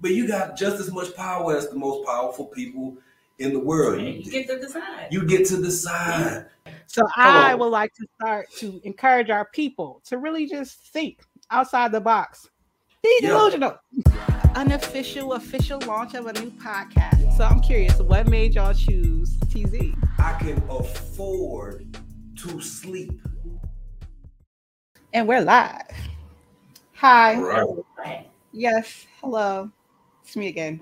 but you got just as much power as the most powerful people in the world. You, you get to decide. You get to decide. So I would like to start to encourage our people to really just think outside the box. Be delusional. Yeah. Unofficial, official launch of a new podcast. So I'm curious, what made y'all choose TZ? I can afford to sleep. And we're live. Hi. Right. Yes. Hello. It's me again.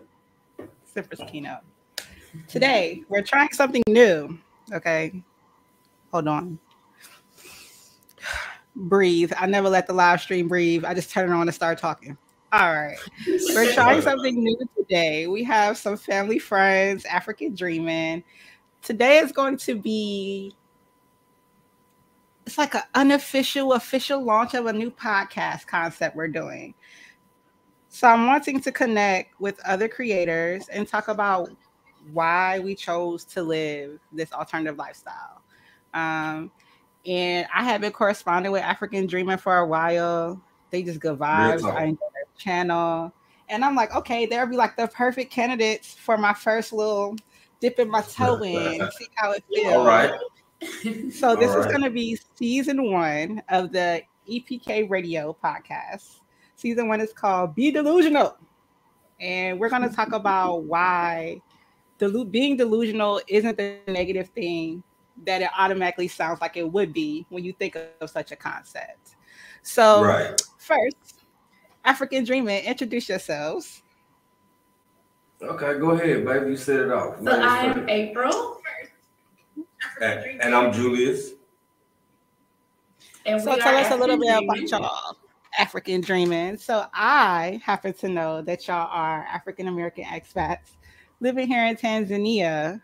Empress Keno. Today, mm-hmm. we're trying something new. Okay. Hold on. Breathe. I never let the live stream breathe. I just turn it on and start talking. All right. We're trying something new today. We have some family friends, Afrikan Dreamin. Today is going to be it's like an unofficial official launch of a new podcast concept we're doing. So I'm wanting to connect with other creators and talk about why we chose to live this alternative lifestyle. Um, and I have been corresponding with Afrikan Dreamin for a while. They just good vibes. I enjoy their channel. And I'm like, okay, they'll be like the perfect candidates for my first little dipping my toe in, see how it feels. All right. So this is going to be season one of the EPK Radio podcast. Season one is called Be Delusional. And we're going to talk about why delu- being delusional isn't the negative thing that it automatically sounds like it would be when you think of such a concept. So, right. first, Afrikan Dreamin, introduce yourselves. Okay, go ahead, baby. You set it off. So I'm April. And, and, I'm Julius. And so tell us a little bit about y'all. Afrikan Dreamin. So I happen to know that y'all are African American expats living here in Tanzania.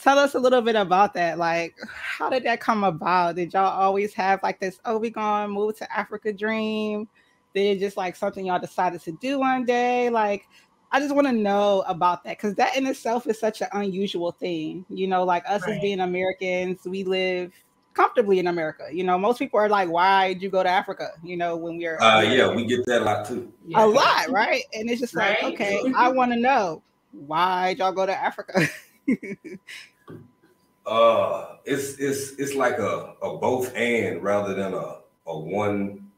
Tell us a little bit about that. Like, how did that come about? Did y'all always have like this, oh, we gonna move to Africa dream? Did it just like something y'all decided to do one day? Like, I just want to know about that because that in itself is such an unusual thing. You know, like us right. as being Americans, we live comfortably in America. You know, most people are like, "Why did you go to Africa?" You know, when we're uh, yeah, we get that a lot too. A lot, right? And it's just right? like, okay, I want to know why y'all go to Africa. uh, it's it's it's like a a both and rather than a a one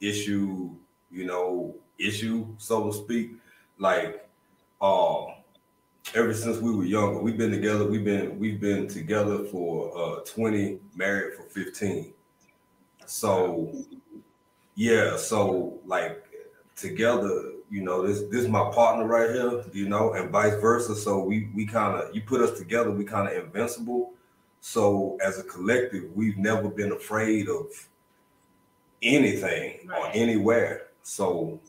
issue, you know, issue so to speak. Like, um, ever since we were younger. We've been together. We've been we've been together for uh 20, married for 15. So yeah, so like together, you know, this this is my partner right here, you know, and vice versa. So we we kind of you put us together, we kind of invincible. So as a collective, we've never been afraid of anything right. or anywhere. So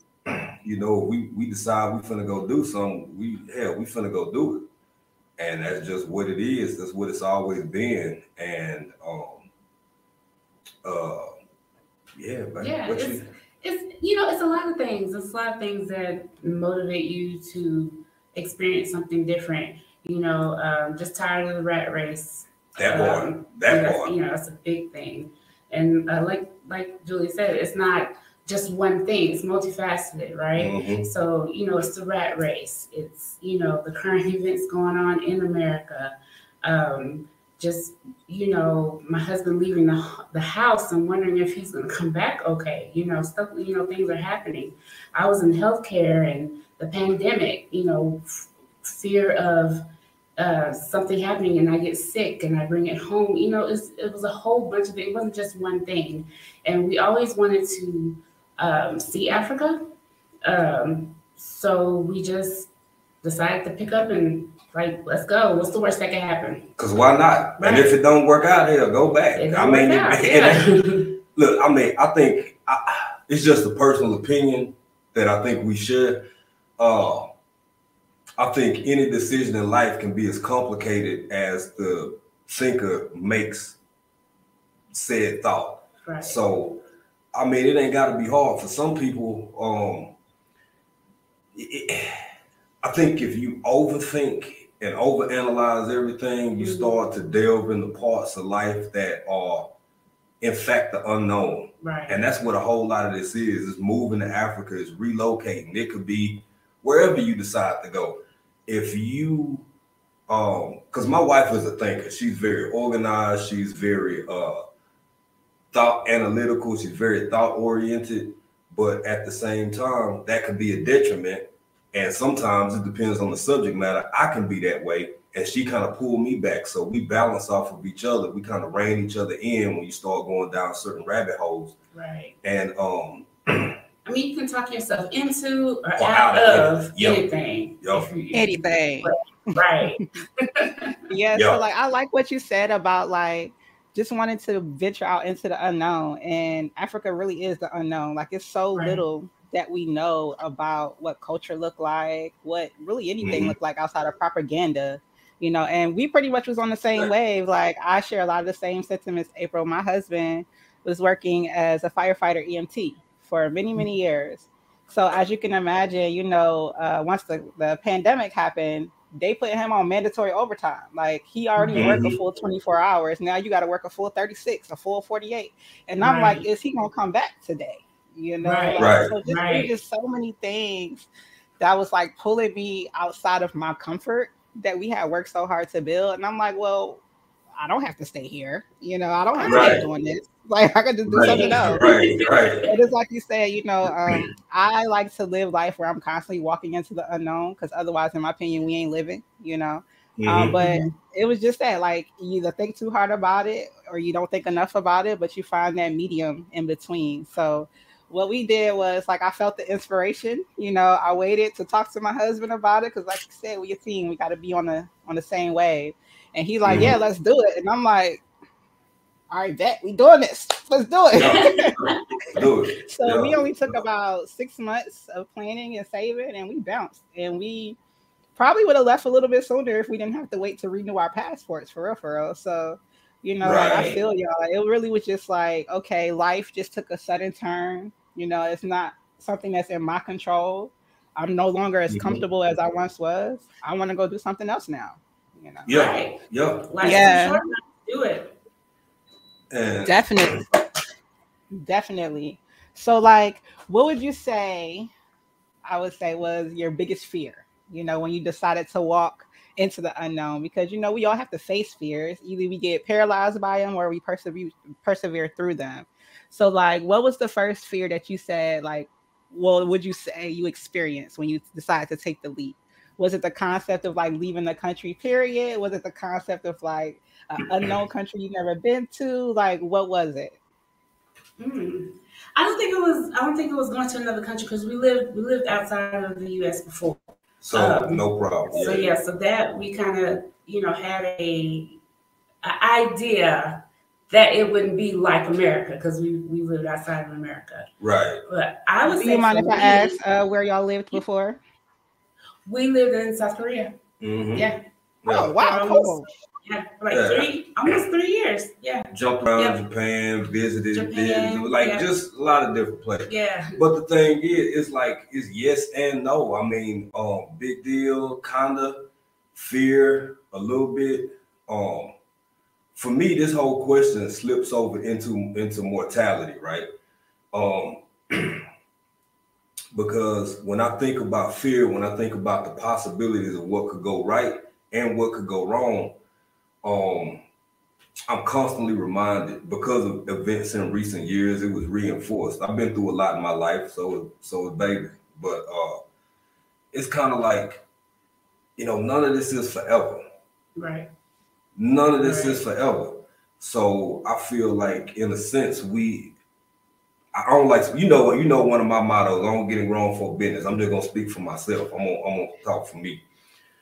you know, we we decide we finna go do something, we hell, we finna go do it. And that's just what it is. That's what it's always been. And um uh yeah, but yeah, it's, you, it's you know, it's a lot of things. It's a lot of things that motivate you to experience something different. You know, um, just tired of the rat race. That um, That you know, You know, it's a big thing. And uh, like like Julie said, it's not just one thing. It's multifaceted, right? Mm-hmm. So, you know, it's the rat race. It's, you know, the current events going on in America. Um, just, you know, my husband leaving the, the house and wondering if he's going to come back okay. You know, stuff, you know, things are happening. I was in healthcare and the pandemic, you know, f- fear of uh, something happening and I get sick and I bring it home. You know, it was a whole bunch of things. It wasn't just one thing. And we always wanted to um, see Africa. Um, so we just decided to pick up and like, let's go. What's the worst that can happen? Because why not? Right. And if it don't work out, hell, go back. I mean, it, yeah. look, I mean, I think I, it's just a personal opinion that I think we should. Uh, I think any decision in life can be as complicated as the thinker makes said thought. Right. So I mean, it ain't got to be hard for some people. Um, it, I think if you overthink and overanalyze everything, you mm-hmm. start to delve into parts of life that are, in fact, the unknown. Right. And that's what a whole lot of this is: is moving to Africa, is relocating. It could be wherever you decide to go, if you um because my wife is a thinker, she's very organized, she's very uh thought analytical, she's very thought oriented, but at the same time, that can be a detriment. And sometimes it depends on the subject matter. I can be that way and she kind of pulled me back. So we balance off of each other. We kind of rein each other in when you start going down certain rabbit holes. Right. And um I mean you can talk yourself into or, or out, out, of yep. anything. Yep. Anything. Right. yeah. Yep. So like I like what you said about like just wanted to venture out into the unknown. And Africa really is the unknown. Like it's so right. little that we know about what culture looked like, what really anything mm-hmm. look like outside of propaganda you know, and we pretty much was on the same wave. Like I share a lot of the same sentiments. April, my husband was working as a firefighter EMT for many, many years. So as you can imagine, you know, uh, once the, the pandemic happened, they put him on mandatory overtime. Like he already mm-hmm. worked a full 24 hours. Now you got to work a full 36, a full 48. And I'm like, is he gonna come back today? You know, right. Like, right. so just, right. just so many things that was like pulling me outside of my comfort that we had worked so hard to build. And I'm like, well, I don't have to stay here. You know, I don't have right. to keep doing this. Like I could just do right. something else. Right, right. It is like you said, you know, um, I like to live life where I'm constantly walking into the unknown because otherwise, in my opinion, we ain't living, you know. Um, mm-hmm. Um, but it was just that, like, you either think too hard about it or you don't think enough about it, but you find that medium in between. So what we did was like I felt the inspiration. You know, I waited to talk to my husband about it because, like you said, we're a team. We got to be on the on the same wave. And he's like, mm-hmm. "Yeah, let's do it." And I'm like, "All right, bet we doing this. Let's do it." Yeah. do it. so yeah. we only took about six months of planning and saving, and we bounced. And we probably would have left a little bit sooner if we didn't have to wait to renew our passports for real, for real. So. You know, right. like I feel y'all. It really was just like, okay, life just took a sudden turn you know, it's not something that's in my control. I'm no longer as mm-hmm. comfortable as I once was. I want to go do something else now. You know. Yeah. Right. Yeah. yeah. do it. And Definitely. Definitely. So, like, what would you say? I would say was your biggest fear. You know, when you decided to walk into the unknown, because you know we all have to face fears. Either we get paralyzed by them or we persevere persevere through them. So, like, what was the first fear that you said, like, well, would you say you experienced when you decided to take the leap? Was it the concept of like leaving the country, period? Was it the concept of like an unknown country you've never been to? Like, what was it? Hmm. I don't think it was. I don't think it was going to another country because we lived we lived outside of the U.S. before. So um, no problem. So yeah, so that we kind of you know had a, a idea that it wouldn't be like America because we we lived outside of America. Right. But I would. Do you mind if I ask uh, where y'all lived before? We lived in South Korea. Mm-hmm. Yeah. Oh wow! Cool. Yeah, like yeah. three, almost three years. Yeah. Jumped around yep. Japan, visited, Japan, visited, like yeah. just a lot of different places. Yeah. But the thing is, it's like it's yes and no. I mean, um, big deal, kinda, fear a little bit. Um, for me, this whole question slips over into into mortality, right? Um, because when I think about fear, when I think about the possibilities of what could go right and what could go wrong, um, I'm constantly reminded because of events in recent years. It was reinforced. I've been through a lot in my life, so so is baby. But uh, it's kind of like, you know, none of this is forever. Right. None of this right. is forever. So I feel like, in a sense, we. I don't like you know what you know one of my mottos. I don't get it wrong for business. I'm just gonna speak for myself. I'm gonna I'm gonna talk for me.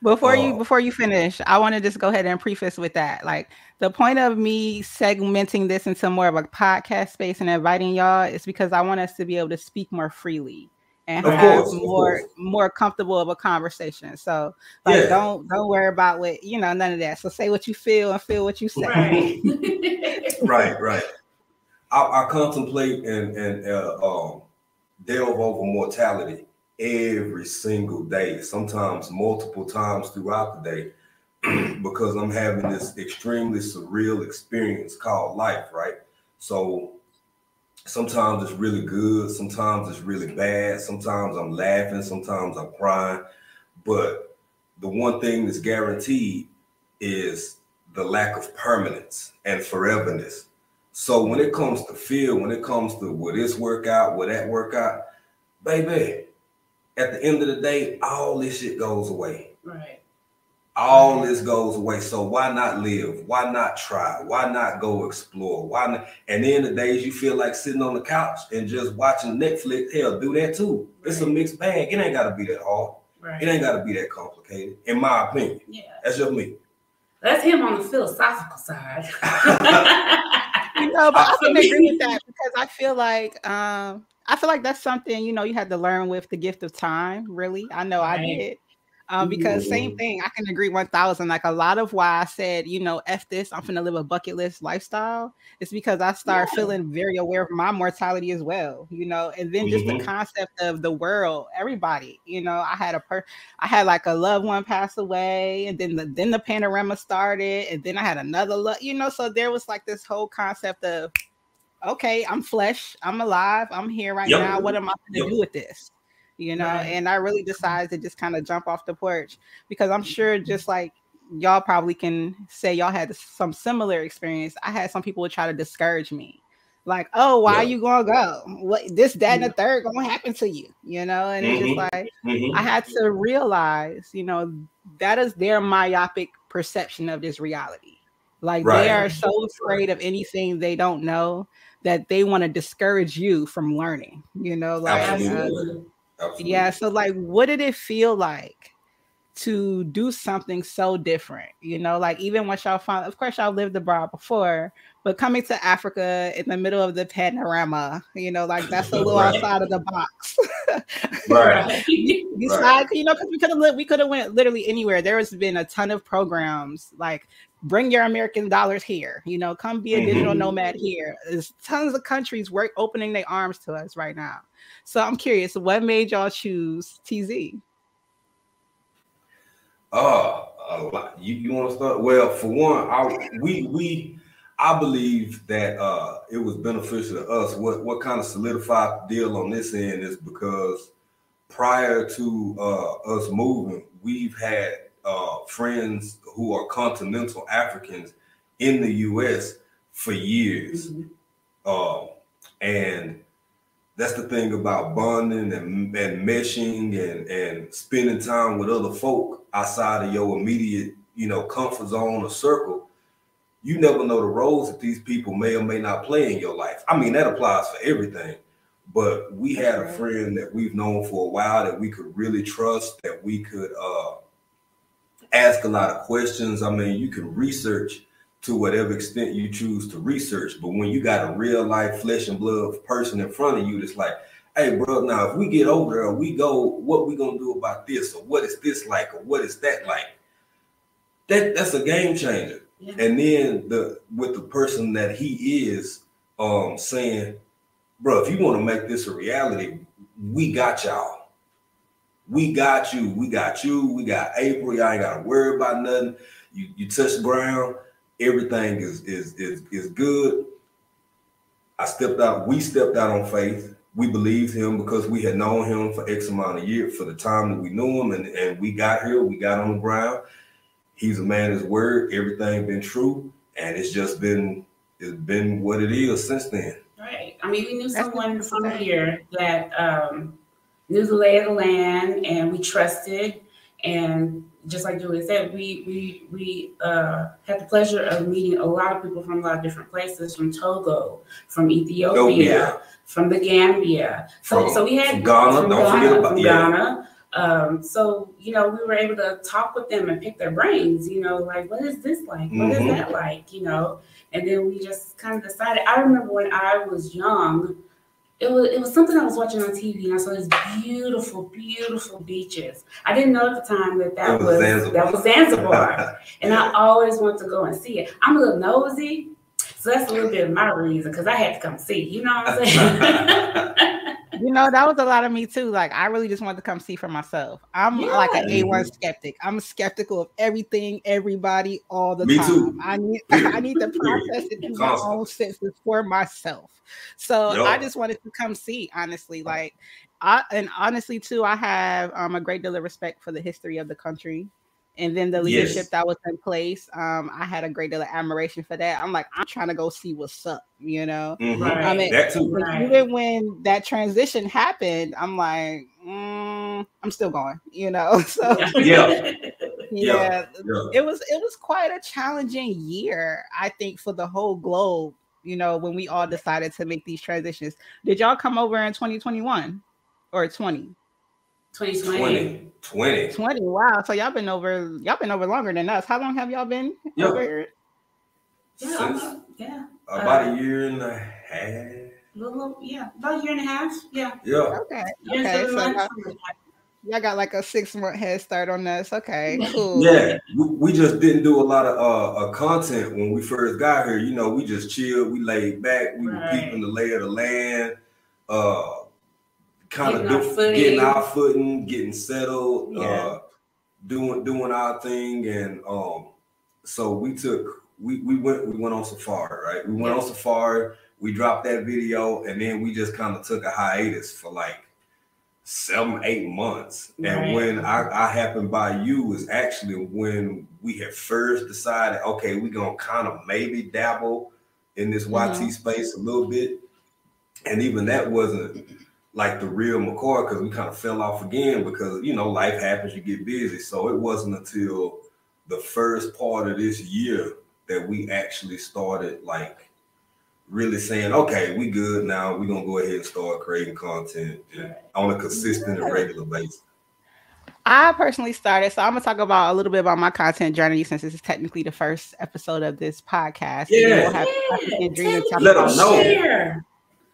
Before uh, you before you finish, I want to just go ahead and preface with that. Like the point of me segmenting this into more of a podcast space and inviting y'all is because I want us to be able to speak more freely and have course, more more comfortable of a conversation. So like yeah. don't don't worry about what you know, none of that. So say what you feel and feel what you say. Right, right, right. I, I, contemplate and and uh, um, delve over mortality every single day, sometimes multiple times throughout the day, because I'm having this extremely surreal experience called life, right? So Sometimes it's really good. Sometimes it's really bad. Sometimes I'm laughing. Sometimes I'm crying. But the one thing that's guaranteed is the lack of permanence and foreverness. So when it comes to feel, when it comes to will this work out, will that work out, baby, at the end of the day, all this shit goes away. Right. All this goes away. So why not live? Why not try? Why not go explore? Why not? And then the days you feel like sitting on the couch and just watching Netflix, hell, do that too. Right. It's a mixed bag. It ain't gotta be that hard. Right. It ain't gotta be that complicated, in my opinion. Yeah. That's just me. That's him on the philosophical side. you know, but I can agree with that because I feel like um I feel like that's something you know you had to learn with the gift of time. Really, I know right. I did. Um, because same thing, I can agree one thousand. Like a lot of why I said, you know, f this, I'm gonna live a bucket list lifestyle. It's because I start yeah. feeling very aware of my mortality as well, you know, and then just mm-hmm. the concept of the world, everybody, you know, I had a per, I had like a loved one pass away, and then the then the panorama started, and then I had another, look, you know, so there was like this whole concept of okay, I'm flesh, I'm alive, I'm here right yep. now. What am I to yep. do with this? You know, right. and I really decided to just kind of jump off the porch because I'm sure just like y'all probably can say y'all had some similar experience. I had some people would try to discourage me. Like, oh, why are you gonna go? What this, that, and the third gonna happen to you, you know? And mm-hmm. it's just like mm-hmm. I had to realize, you know, that is their myopic perception of this reality. Like right. they are so afraid of anything they don't know that they want to discourage you from learning, you know, like. Uh, Absolutely. yeah. So like what did it feel like to do something so different? You know, like even once y'all found of course y'all lived abroad before, but coming to Africa in the middle of the panorama, you know, like that's a little right. outside of the box. right. Besides, right. you know, because we could have lived, we could have went literally anywhere. There has been a ton of programs like bring your American dollars here. You know, come be a digital mm-hmm. nomad here. There's tons of countries work opening their arms to us right now. So I'm curious, what made y'all choose TZ? Uh, you, you want to start? Well, for one, I we we I believe that uh it was beneficial to us. What what kind of solidified deal on this end is because prior to uh us moving, we've had uh, friends who are continental Africans in the U.S. for years, mm-hmm. uh, and that's the thing about bonding and, and meshing and, and spending time with other folk outside of your immediate, you know, comfort zone or circle. You never know the roles that these people may or may not play in your life. I mean, that applies for everything. But we had a friend that we've known for a while that we could really trust, that we could uh, ask a lot of questions. I mean, you can research to whatever extent you choose to research, but when you got a real life flesh and blood person in front of you, that's like, hey, bro, now if we get over there, we go, what we gonna do about this, or what is this like, or what is that like? That that's a game changer. Yeah. And then the with the person that he is, um, saying, bro, if you want to make this a reality, we got y'all we got you. We got you. We got April. Y'all ain't gotta worry about nothing. You you touch ground. Everything is is is is good. I stepped out. We stepped out on faith. We believed him because we had known him for X amount of years, for the time that we knew him, and, and we got here. We got on the ground. He's a man of his word. Everything been true, and it's just been it's been what it is since then. Right. I mean, we knew someone from here that um knew the lay of the land and we trusted. And just like Julie said, we we we uh, had the pleasure of meeting a lot of people from a lot of different places, from Togo, from Ethiopia, from the Gambia. So, from, so we had Ghana, from don't Ghana, forget about from yeah. Ghana. Um, so you know, we were able to talk with them and pick their brains. You know, like what is this like? What mm-hmm. is that like? You know, and then we just kind of decided. I remember when I was young it was it was something I was watching on TV and I saw these beautiful, beautiful beaches. I didn't know at the time that that was, was that was Zanzibar, and I always wanted to go and see it. I'm a little nosy, so that's a little bit of my reason because I had to come see. You know what I'm saying? you know, that was a lot of me too. Like, I really just wanted to come see for myself. I'm yeah. like an A1 skeptic. I'm skeptical of everything, everybody, all the me time. Too. I need I need to process it through my own senses for myself. So Yo. I just wanted to come see, honestly. Like, I and honestly too, I have um, a great deal of respect for the history of the country and then the leadership yes. that was in place um, i had a great deal of admiration for that i'm like i'm trying to go see what's up you know mm-hmm. right. i mean that too. Right. even when that transition happened i'm like mm, i'm still going you know so yeah. yeah. yeah it was it was quite a challenging year i think for the whole globe you know when we all decided to make these transitions did y'all come over in 2021 or 20 2020. 20. 20. Wow. So y'all been over y'all been over longer than us. How long have y'all been yep. over here? Yeah, yeah. About uh, a year and a half. Little, yeah, about a year and a half. Yeah. Yeah. Okay. Okay. So y'all, y'all got like a six month head start on us. Okay. Cool. Yeah. We, we just didn't do a lot of uh, uh, content when we first got here. You know, we just chilled, we laid back, we right. were peeping the lay of the land. Uh kind of do, getting our footing, getting settled, yeah. uh, doing doing our thing, and um, so we took we we went we went on safari, right? We went yeah. on safari. We dropped that video, and then we just kind of took a hiatus for like seven, eight months. Right. And when I, I happened by you was actually when we had first decided, okay, we're gonna kind of maybe dabble in this YT mm-hmm. space a little bit. And even that wasn't like the real McCoy because we kind of fell off again because you know life happens, you get busy. So it wasn't until the first part of this year that we actually started like really saying, okay, we good now. We're gonna go ahead and start creating content on a consistent and regular basis. I personally started, so I'm gonna talk about a little bit about my content journey since this is technically the first episode of this podcast. Yeah, we'll have yeah. Let them know.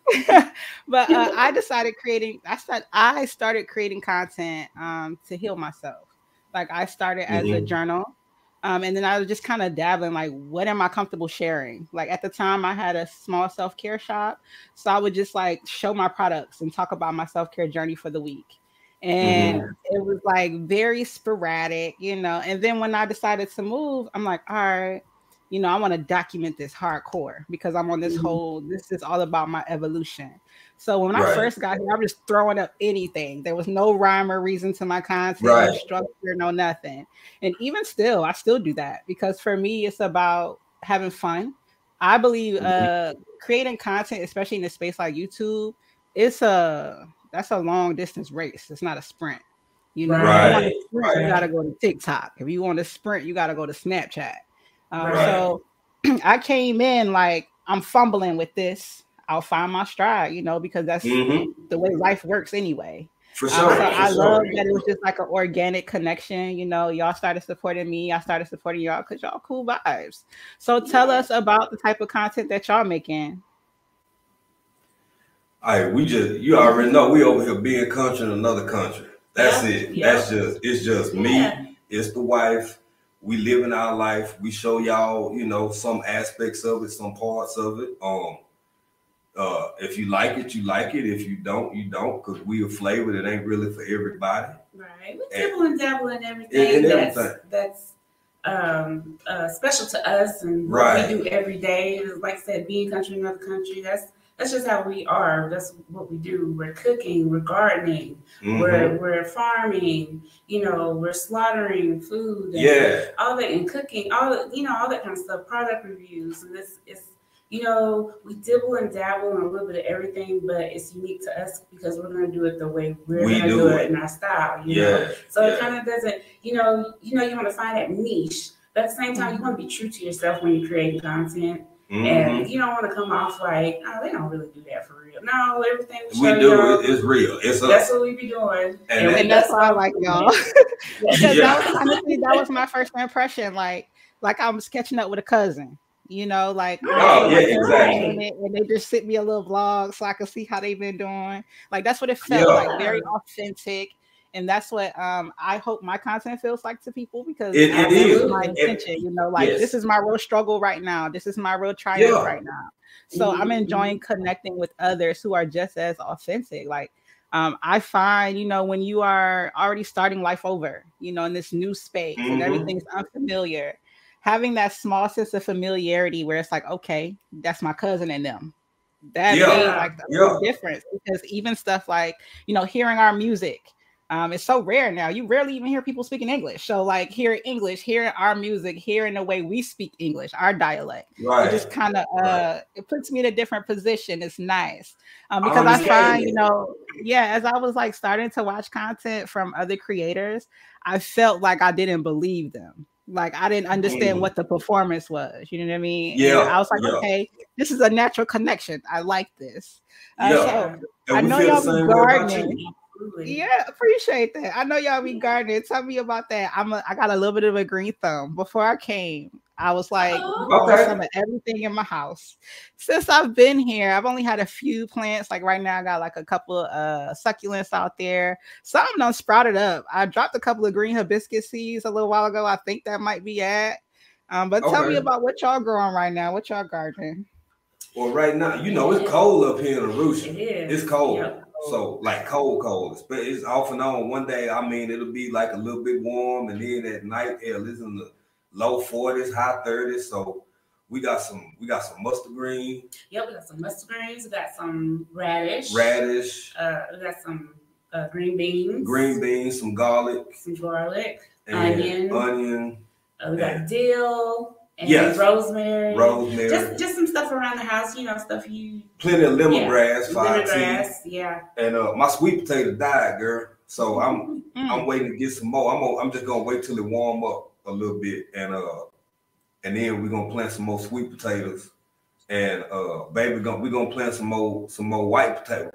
but uh, I decided creating. I started. I started creating content um, to heal myself. Like I started as mm-hmm. a journal, um, and then I was just kind of dabbling. Like, what am I comfortable sharing? Like at the time, I had a small self care shop, so I would just like show my products and talk about my self care journey for the week. And mm-hmm. it was like very sporadic, you know. And then when I decided to move, I'm like, all right, you know, I want to document this hardcore because I'm on this mm-hmm. whole, this is all about my evolution. So when right. I first got here, I'm just throwing up anything. There was no rhyme or reason to my content, right. no structure, no nothing. And even still, I still do that because for me, it's about having fun. I believe mm-hmm. uh creating content, especially in a space like YouTube, it's a that's a long distance race. It's not a sprint. You know, right. you, sprint, you gotta go to TikTok. If you want to sprint, you gotta go to Snapchat. Um, right. So I came in like I'm fumbling with this. I'll find my stride, you know, because that's mm-hmm. the way life works anyway. For sure. Um, so for I sure. love that it was just like an organic connection. You know, y'all started supporting me. I started supporting y'all because y'all cool vibes. So tell yeah. us about the type of content that y'all making. All right, we just you already know we over here being country in another country. That's yeah. it. Yeah. That's just it's just me. It's the wife we live in our life. We show y'all, you know, some aspects of it, some parts of it. Um, uh, if you like it, you like it. If you don't, you don't, because we a flavor that ain't really for everybody. Right. We and dabble in everything. And, and that's, that's um, uh, special to us and what right. we do every day. Like I said, being country in another country, that's that's just how we are. That's what we do. We're cooking, we're gardening, mm-hmm. we're we're farming, you know, we're slaughtering food, yeah, all that and cooking, all you know, all that kind of stuff, product reviews, and this is you know, we dibble and dabble in a little bit of everything, but it's unique to us because we're gonna do it the way we're we gonna do, it. in our style, you yeah. know. So yeah. it kind of doesn't, you know, you know, you want to find that niche, but at the same time, you want to be true to yourself when you're creating content. Mm-hmm. And you don't want to come off like, oh, they don't really do that for real. No, everything we, we do is real. It's a, that's what we be doing, and, and, and that's why I like y'all. because yeah. that was honestly that was my first impression. Like, like I was catching up with a cousin. You know, like oh yeah, exactly. And they just sent me a little vlog so I could see how they've been doing. Like that's what it felt yeah. like, very authentic. And that's what um I hope my content feels like to people because it, it is my intention. It, you know, like yes. this is my real struggle right now. This is my real triumph yeah. right now. So mm-hmm. I'm enjoying connecting with others who are just as authentic. Like um, I find, you know, when you are already starting life over, you know, in this new space mm-hmm. and everything's unfamiliar, having that small sense of familiarity where it's like, okay, that's my cousin and them. That yeah. made like the yeah. difference because even stuff like, you know, hearing our music, um, it's so rare now. You rarely even hear people speaking English. So, like, hearing English, hearing our music, hearing the way we speak English, our dialect, right. it just kind of uh, right. it puts me in a different position. It's nice um, because I, I find, you know, yeah, as I was like starting to watch content from other creators, I felt like I didn't believe them. Like I didn't understand mm. what the performance was. You know what I mean? Yeah. And I was like, yeah. okay, this is a natural connection. I like this. Uh, yeah. So I know y'all be gardening. Yeah, appreciate that. I know y'all be gardening. Tell me about that. I'm a, I got a little bit of a green thumb. Before I came, I was like oh, okay. some of everything in my house. Since I've been here, I've only had a few plants. Like right now, I got like a couple of uh, succulents out there. Some of them sprouted up. I dropped a couple of green hibiscus seeds a little while ago. I think that might be at. Um, but okay. tell me about what y'all growing right now. What y'all gardening? Well, right now, you know, it's cold up here in Arusha. It is. It's cold. Yep. So like cold, cold. But it's off and on. One day, I mean, it'll be like a little bit warm, and then at night, hell, it's in the low forties, high thirties. So we got some, we got some mustard green. Yep, we got some mustard greens. We got some radish. Radish. Uh, we got some uh, green beans. Green beans, some garlic. Some garlic. onion. Onion. Uh, we got dill and yes. rosemary. Rosemary. Just just some stuff around the house, you know, stuff you plenty of lemongrass, yeah. lemongrass, yeah. And uh my sweet potato died, girl. So I'm mm. I'm waiting to get some more. I'm gonna, I'm just gonna wait till it warm up a little bit and uh and then we're gonna plant some more sweet potatoes. And uh baby gonna we're gonna plant some more some more white potato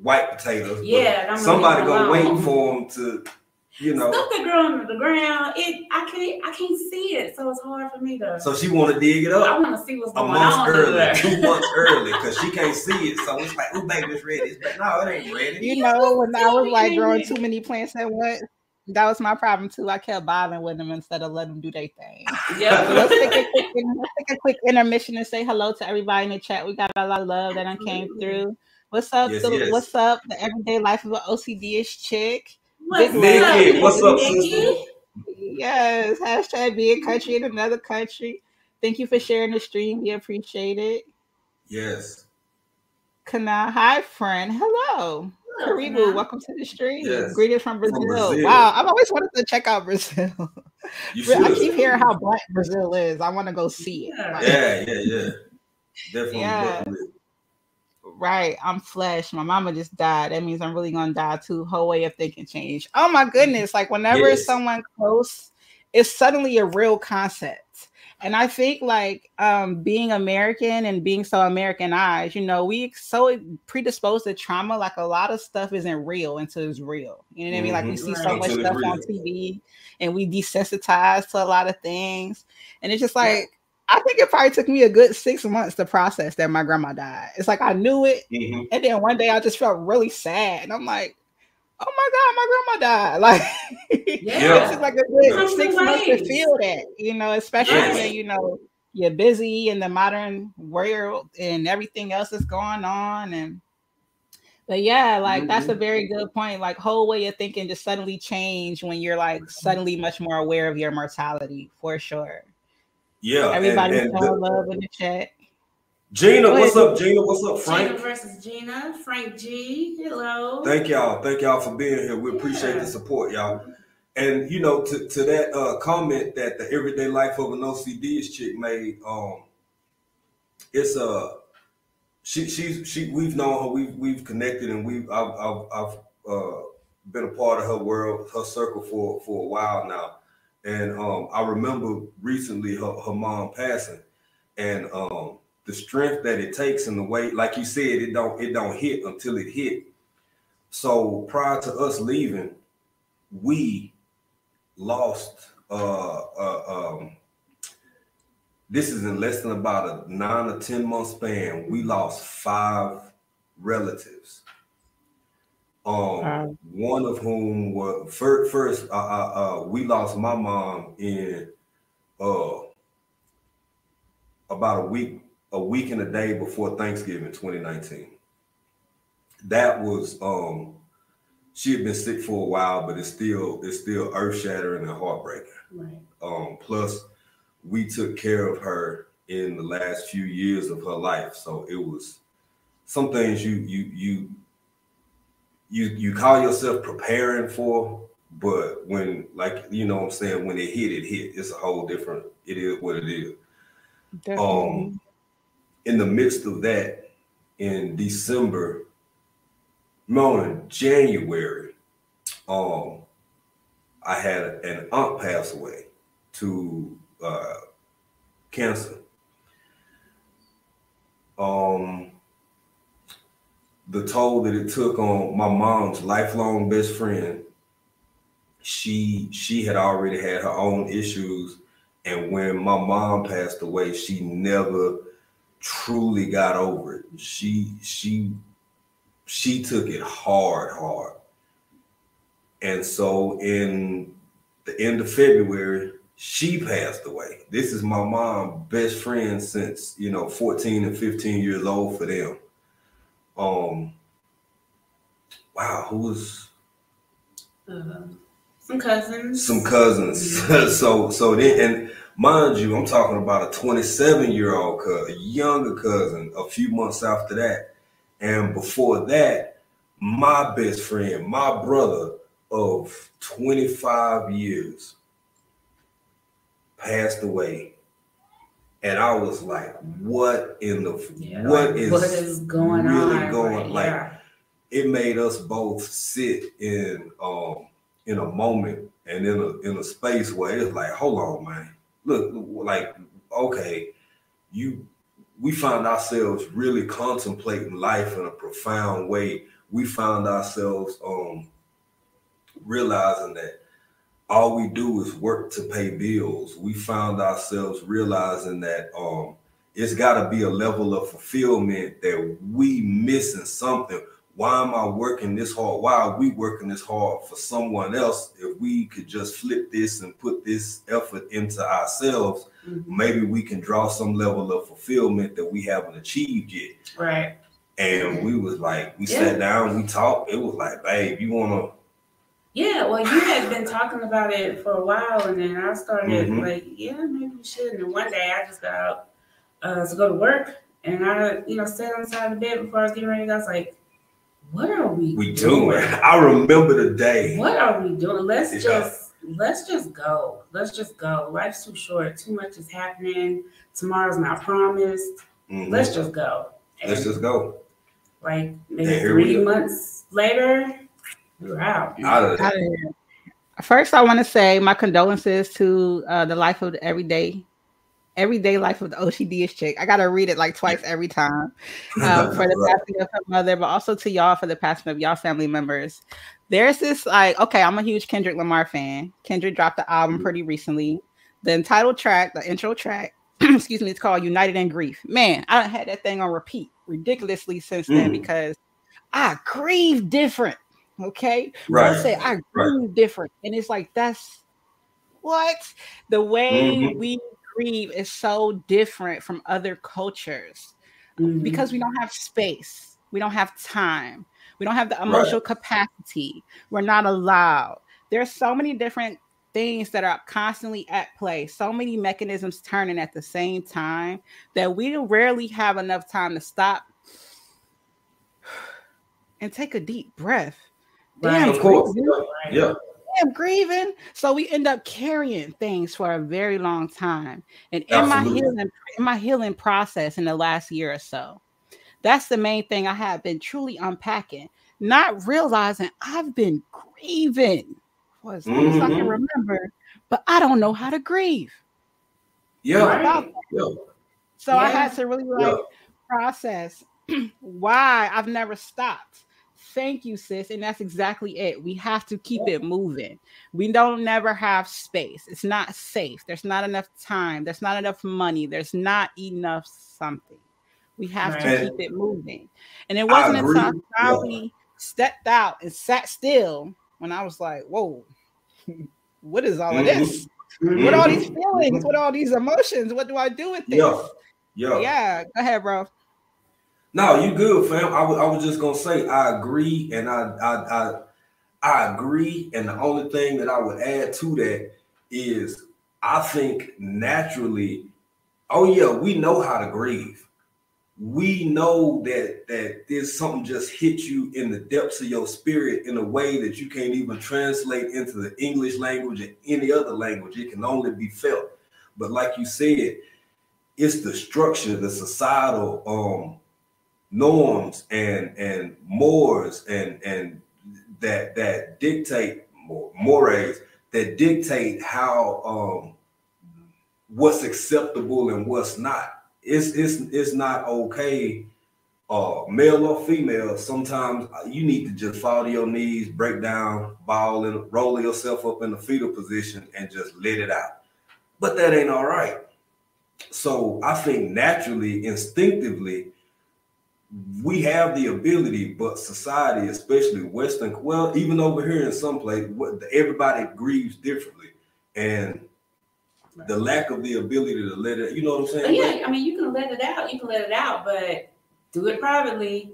white potatoes. Yeah, somebody gonna wait for them to you know stuff that grow under the ground. It I can't I can't see it, so it's hard for me to. So she want to dig it up. I want to see what's going a month on early, two months early, because she can't see it. So it's like, oh, baby, it's ready. It's like, no, it ain't ready. You know, when I was like growing too many plants at once. That was my problem too. I kept bothering with them instead of letting them do their thing. Yeah. let's, take a quick, let's take a quick intermission and say hello to everybody in the chat. We got a lot of love that I came through. What's up? Yes, yes. What's up? The everyday life of an OCD-ish chick. What's Nikki, up? what's up, sister? Yes, hashtag be a country in another country. Thank you for sharing the stream. We appreciate it. Yes. Kana, hi friend. Hello. Karibu, welcome to the stream. Yes. Greetings from Brazil. from Brazil. Wow, I've always wanted to check out Brazil. I keep hearing how black Brazil is. I want to go see it. Like, yeah, yeah, yeah. Definitely. Yeah. Right, I'm flesh. My mama just died. That means I'm really gonna die too. Whole way of thinking change. Oh my goodness! Like whenever yes. someone close, it's suddenly a real concept. And I think like um, being American and being so Americanized, you know, we so predisposed to trauma. Like a lot of stuff isn't real until it's real. You know what I mean? Like we see so mm-hmm. much stuff on TV, and we desensitized to a lot of things, and it's just like I think it probably took me a good six months to process that my grandma died. It's like I knew it, mm-hmm. and then one day I just felt really sad, and I'm like, "Oh my god, my grandma died!" Like, yeah, it's like a good six months to feel that, you know, especially yes. when you know you're busy in the modern world and everything else is going on, and but yeah, like mm-hmm. that's a mm-hmm. very good point. Like whole way of thinking just suddenly change when you're like suddenly much more aware of your mortality for sure. Yeah. Everybody and, and love in the chat. Gina, what's up, Gina? What's up, Frank? Gina versus Gina. Frank G. Hello. Thank y'all. Thank y'all for being here. We appreciate yeah. the support, y'all. And you know, to, to that uh, comment that the everyday life of an OCD-ish chick made, um, it's a uh, she she's she we've known her, we've we've connected and we've I've I've, I've uh, been a part of her world, her circle for for a while now. And um, I remember recently her, her mom passing, and um, the strength that it takes and the way, like you said, it don't it don't hit until it hit. So prior to us leaving, we lost. Uh, uh, um, this is in less than about a nine or ten month span. We lost five relatives Um, one of whom was first. First, uh, uh, uh, we lost my mom in uh about a week, a week and a day before Thanksgiving, 2019. That was um, she had been sick for a while, but it's still it's still earth shattering and heartbreaking. Right. Um, plus, we took care of her in the last few years of her life, so it was some things you you you you you call yourself preparing for, but when like you know what I'm saying, when it hit, it hit. It's a whole different, it is what it is. Definitely. Um in the midst of that, in December, no, in January, um, I had an aunt pass away to uh cancer. Um the toll that it took on my mom's lifelong best friend. She she had already had her own issues. And when my mom passed away she never truly got over it. She she she took it hard hard. And so in the end of february she passed away. This is my mom best friend since you know 14 and 15 years old for them um, wow, who was uh, some cousins? Some cousins. Mm-hmm. so so then and mind you, I'm talking about a 27 year old cousin, a younger cousin, a few months after that, and before that, my best friend, my brother of 25 years, passed away and I was like, "What in the yeah, what is what is going really on? Going right, like it made us both sit in um in a moment and in a in a space where it's like, hold on, man, look, like okay, you we found ourselves really contemplating life in a profound way. We found ourselves um realizing that all we do is work to pay bills. We found ourselves realizing that um, it's got to be a level of fulfillment that we missing something. Why am I working this hard? Why are we working this hard for someone else? If we could just flip this and put this effort into ourselves, mm-hmm. maybe we can draw some level of fulfillment that we haven't achieved yet. Right. And we was like, we yeah. sat down, we talked. It was like, babe, you want to yeah, well, you had been talking about it for a while, and then I started mm-hmm. like, yeah, maybe we should. And one day I just got up uh, to go to work, and I, you know, sat on the side of the bed before I was getting ready. I was like, what are we, we doing? doing? I remember the day. What are we doing? Let's yeah. just let's just go. Let's just go. Life's too short. Too much is happening. Tomorrow's not promised. Mm-hmm. Let's just go. And let's just go. Like maybe three months later, you're out. Out of, out of here. First, I want to say my condolences to uh, the life of the everyday, everyday life of the OCD chick. I gotta read it like twice every time uh, for the passing of her mother, but also to y'all for the passing of y'all family members. There's this like, okay, I'm a huge Kendrick Lamar fan. Kendrick dropped the album pretty recently. The entitled track, the intro track, excuse me, it's called United in Grief. Man, I had that thing on repeat ridiculously since then mm. because I grieve different. Okay. Right. I say I grieve right. different. And it's like that's what the way mm-hmm. we grieve is so different from other cultures mm-hmm. because we don't have space, we don't have time, we don't have the emotional right. capacity, we're not allowed. There's so many different things that are constantly at play, so many mechanisms turning at the same time that we rarely have enough time to stop and take a deep breath Damn, of course. Yeah. Damn, grieving. So we end up carrying things for a very long time. And in Absolutely. my healing, in my healing process in the last year or so, that's the main thing I have been truly unpacking, not realizing I've been grieving for as long mm-hmm. as I can mm-hmm. remember, but I don't know how to grieve. Yeah. yeah. So yeah. I had to really like yeah. process why I've never stopped Thank you, sis. And that's exactly it. We have to keep it moving. We don't never have space. It's not safe. There's not enough time. There's not enough money. There's not enough something. We have right. to keep it moving. And it wasn't until I finally stepped out and sat still when I was like, whoa, what is all mm-hmm. of this? Mm-hmm. What all these feelings? What all these emotions? What do I do with this? Yeah, yeah. Yeah, go ahead, bro. No, you good, fam. I was, I was just gonna say I agree, and I, I I I agree. And the only thing that I would add to that is I think naturally, oh yeah, we know how to grieve we know that that there's something just hit you in the depths of your spirit in a way that you can't even translate into the English language or any other language. It can only be felt. But like you said, it's the structure, the societal um, norms and and mores and and that that dictate mores that dictate how um, what's acceptable and what's not. It's it's it's not okay uh male or female. Sometimes you need to just fall to your knees break down ball and roll yourself up in the fetal position and just let it out. But that ain't all right. So i think naturally instinctively we have the ability but society especially western well even over here in some place everybody grieves differently and the lack of the ability to let it, you know what I'm saying? yeah, I mean, you can let it out. You can let it out, but do it privately.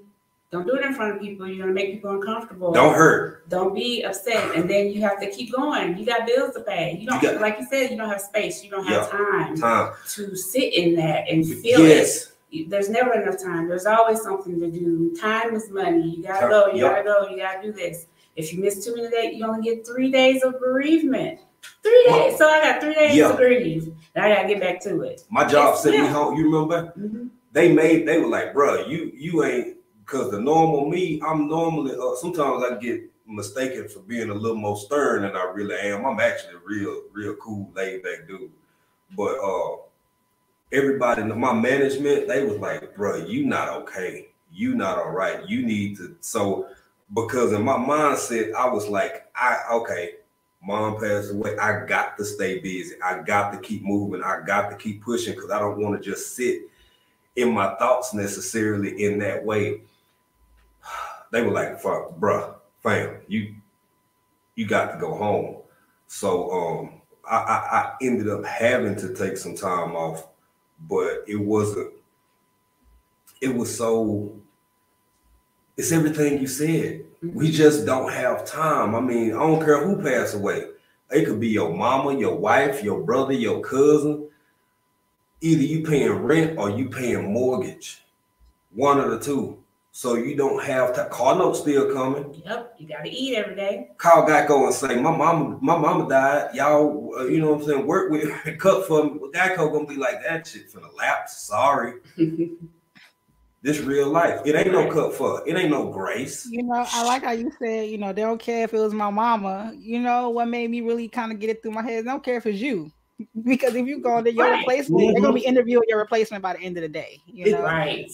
Don't do it in front of people. You're gonna make people uncomfortable. Don't hurt. Don't be upset, and then you have to keep going. You got bills to pay. You don't, you got, like you said, you don't have space. You don't have yeah, time, time to sit in that and feel yes. it. There's never enough time. There's always something to do. Time is money. You gotta go. You yep. gotta go. You gotta do this. If you miss two minutes, you only get three days of bereavement. Three days. So I got three days yeah. to grieve. And I gotta get back to it. My job sent yeah. me home. You remember? Mm-hmm. They made. They were like, "Bro, you you ain't." Because the normal me, I'm normally. Uh, sometimes I get mistaken for being a little more stern than I really am. I'm actually a real, real cool, laid back dude. But uh everybody, my management, they was like, "Bro, you not okay. You not all right. You need to." So because in my mindset, I was like, "I okay." mom passed away, I got to stay busy. I got to keep moving. I got to keep pushing because I don't want to just sit in my thoughts necessarily in that way. They were like, "Fuck, bruh, fam, you you got to go home." So um, I, I, I ended up having to take some time off, but it wasn't. It was so. It's everything you said mm-hmm. we just don't have time. I mean, I don't care who passed away. It could be your mama, your wife, your brother, your cousin. Either you paying rent or you paying mortgage. One of the two. So you don't have to. Car note still coming. Yep, you got to eat every day. Call Geico and say, "My mama, my mama died. Y'all, uh, you know what I'm saying? Work with cut for me." Geico gonna be like that shit for the lapse. Sorry. This real life. It ain't no cut for. It ain't no grace. You know, I like how you said, you know, they don't care if it was my mama. You know, what made me really kind of get it through my head, they don't care if it's you. Because if you go to your right. replacement, mm-hmm. they're gonna be interviewing your replacement by the end of the day. You know? Right.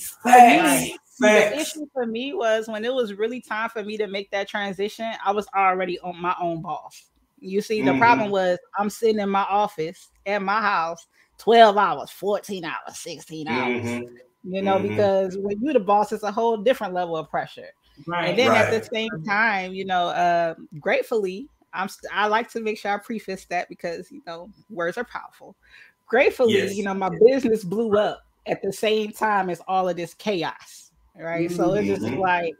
Facts. The issue for me was when it was really time for me to make that transition, I was already on my own boss. You see, the mm-hmm. problem was I'm sitting in my office at my house 12 hours, 14 hours, 16 hours. Mm-hmm you know, mm-hmm. because when you're the boss, it's a whole different level of pressure. Right. And then right. at the same time, you know, uh, gratefully, I'm st- I like to make sure I preface that because you know words are powerful. Gratefully, yes. you know, my business blew up at the same time as all of this chaos. Right. Mm-hmm. So it's just mm-hmm. like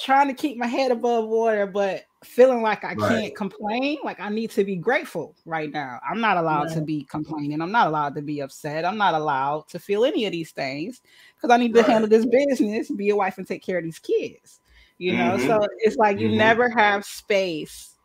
trying to keep my head above water, but feeling like I right. can't complain. Like I need to be grateful right now. I'm not allowed right. to be complaining. I'm not allowed to be upset. I'm not allowed to feel any of these things because I need to right. handle this business, be a wife, and take care of these kids. You know, mm-hmm. so it's like you mm-hmm. never have space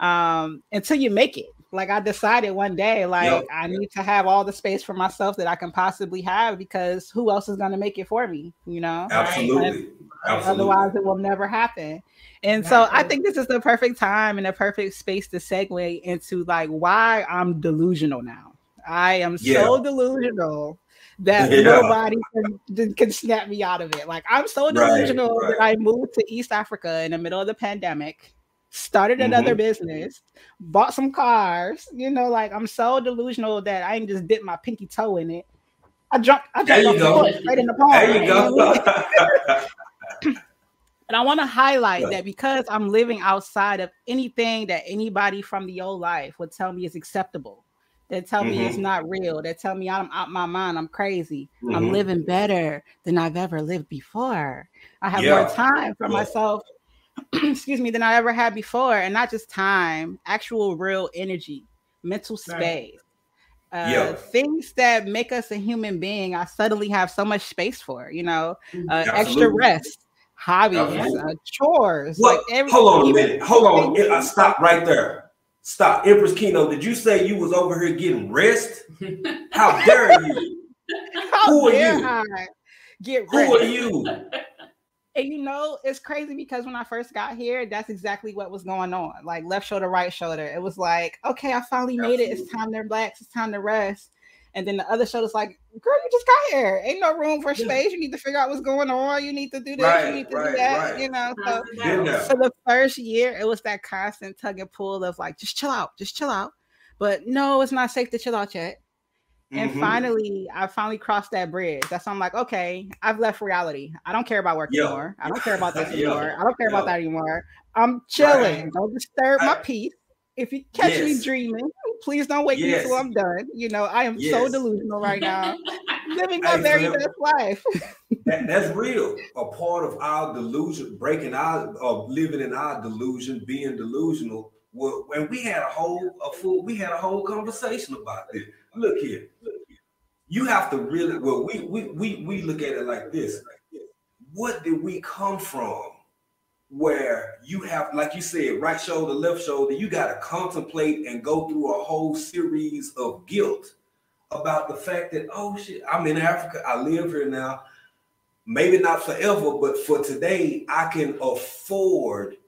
um until you make it. Like I decided one day, like yep. I need to have all the space for myself that I can possibly have because who else is going to make it for me? You know, absolutely. absolutely. Otherwise, it will never happen. And so I think this is the perfect time and a perfect space to segue into like why I'm delusional now. I am yeah. so delusional that yeah. nobody can, can, snap me out of it. Like I'm so delusional right, right. that I moved to East Africa in the middle of the pandemic started another mm-hmm. business, bought some cars. You know, like I'm so delusional that I ain't just dip my pinky toe in it. I jumped, I jumped off the right in the pond. There you go. And I want to highlight yeah. that because I'm living outside of anything that anybody from the old life would tell me is acceptable, that tell mm-hmm. me it's mm-hmm. not real, that tell me I'm out my mind, I'm crazy, mm-hmm. I'm living better than I've ever lived before. I have yeah. more time for yeah. myself, excuse me, than I ever had before. And not just time, actual real energy, mental space. Uh, yeah. things that make us a human being, I suddenly have so much space for, you know, mm-hmm. uh, extra rest, hobbies, uh, chores. Like hold on a minute. Hold on. I stop right there. Stop. Empress Keno, did you say you was over here getting rest? How dare you? How Who dare are you? I get rest? Who are you? And you know, it's crazy because when I first got here, that's exactly what was going on. Like left shoulder, right shoulder. It was like, okay, I finally made it. It's time to relax. It's time to rest. And then the other shoulder's like, girl, you just got here. Ain't no room for space. You need to figure out what's going on. You need to do this. Right, you need to right, do that. Right. You know. So for the first year, it was that constant tug and pull of like, just chill out, just chill out. But no, it's not safe to chill out yet. And mm-hmm. finally, I finally crossed that bridge. That's I'm like, okay, I've left reality. I don't care about work Yo. anymore. I don't care about this anymore. I don't care Yo. about that anymore. I'm chilling. Right. Don't disturb I, my peace. If you catch yes. me dreaming, please don't wake yes. me until I'm done. You know, I am yes. so delusional right now. Living my very best life. that, that's real. A part of our delusion, breaking our of living in our delusion, being delusional. Well, when we had a whole a full, we had a whole conversation about this. Look here, you have to really well we we we we look at it like this. What did we come from where you have like you said right shoulder left shoulder you got to contemplate and go through a whole series of guilt about the fact that oh shit i'm in africa i live here now. Maybe not forever but for today i can afford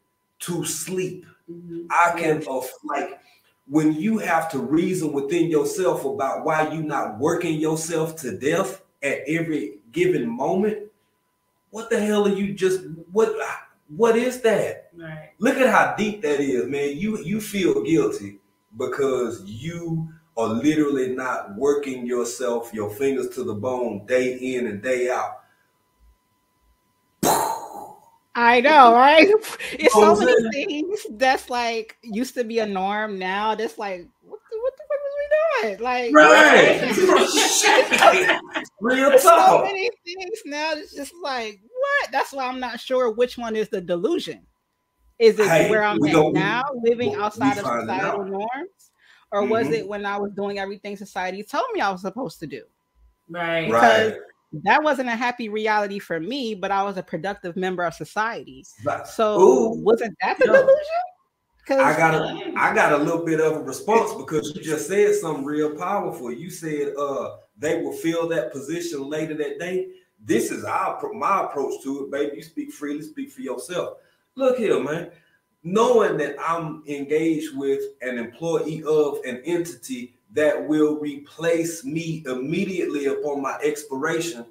to sleep mm-hmm. i can like when you have to reason within yourself about why you're not working yourself to death at every given moment, what the hell are you just what what is that? Right. Look at how deep that is, man. You you feel guilty because you are literally not working yourself, your fingers to the bone, day in and day out. I know, right? It's so many things that's like used to be a norm now. That's like, what the, what the fuck was we doing? Like, right? Real talk. So many things now. It's just like, what? That's why I'm not sure which one is the delusion. Is it hey, where I'm at now, living outside of societal norms, or mm-hmm. was it when I was doing everything society told me I was supposed to do? Right. Because right that wasn't a happy reality for me, but I was a productive member of society. So Ooh, wasn't that the delusion? Because I got a I got a little bit of a response because you just said something real powerful. You said uh they will fill that position later that day. This is our my approach to it, baby. You speak freely, speak for yourself. Look here, man. Knowing that I'm engaged with an employee of an entity that will replace me immediately upon my expiration.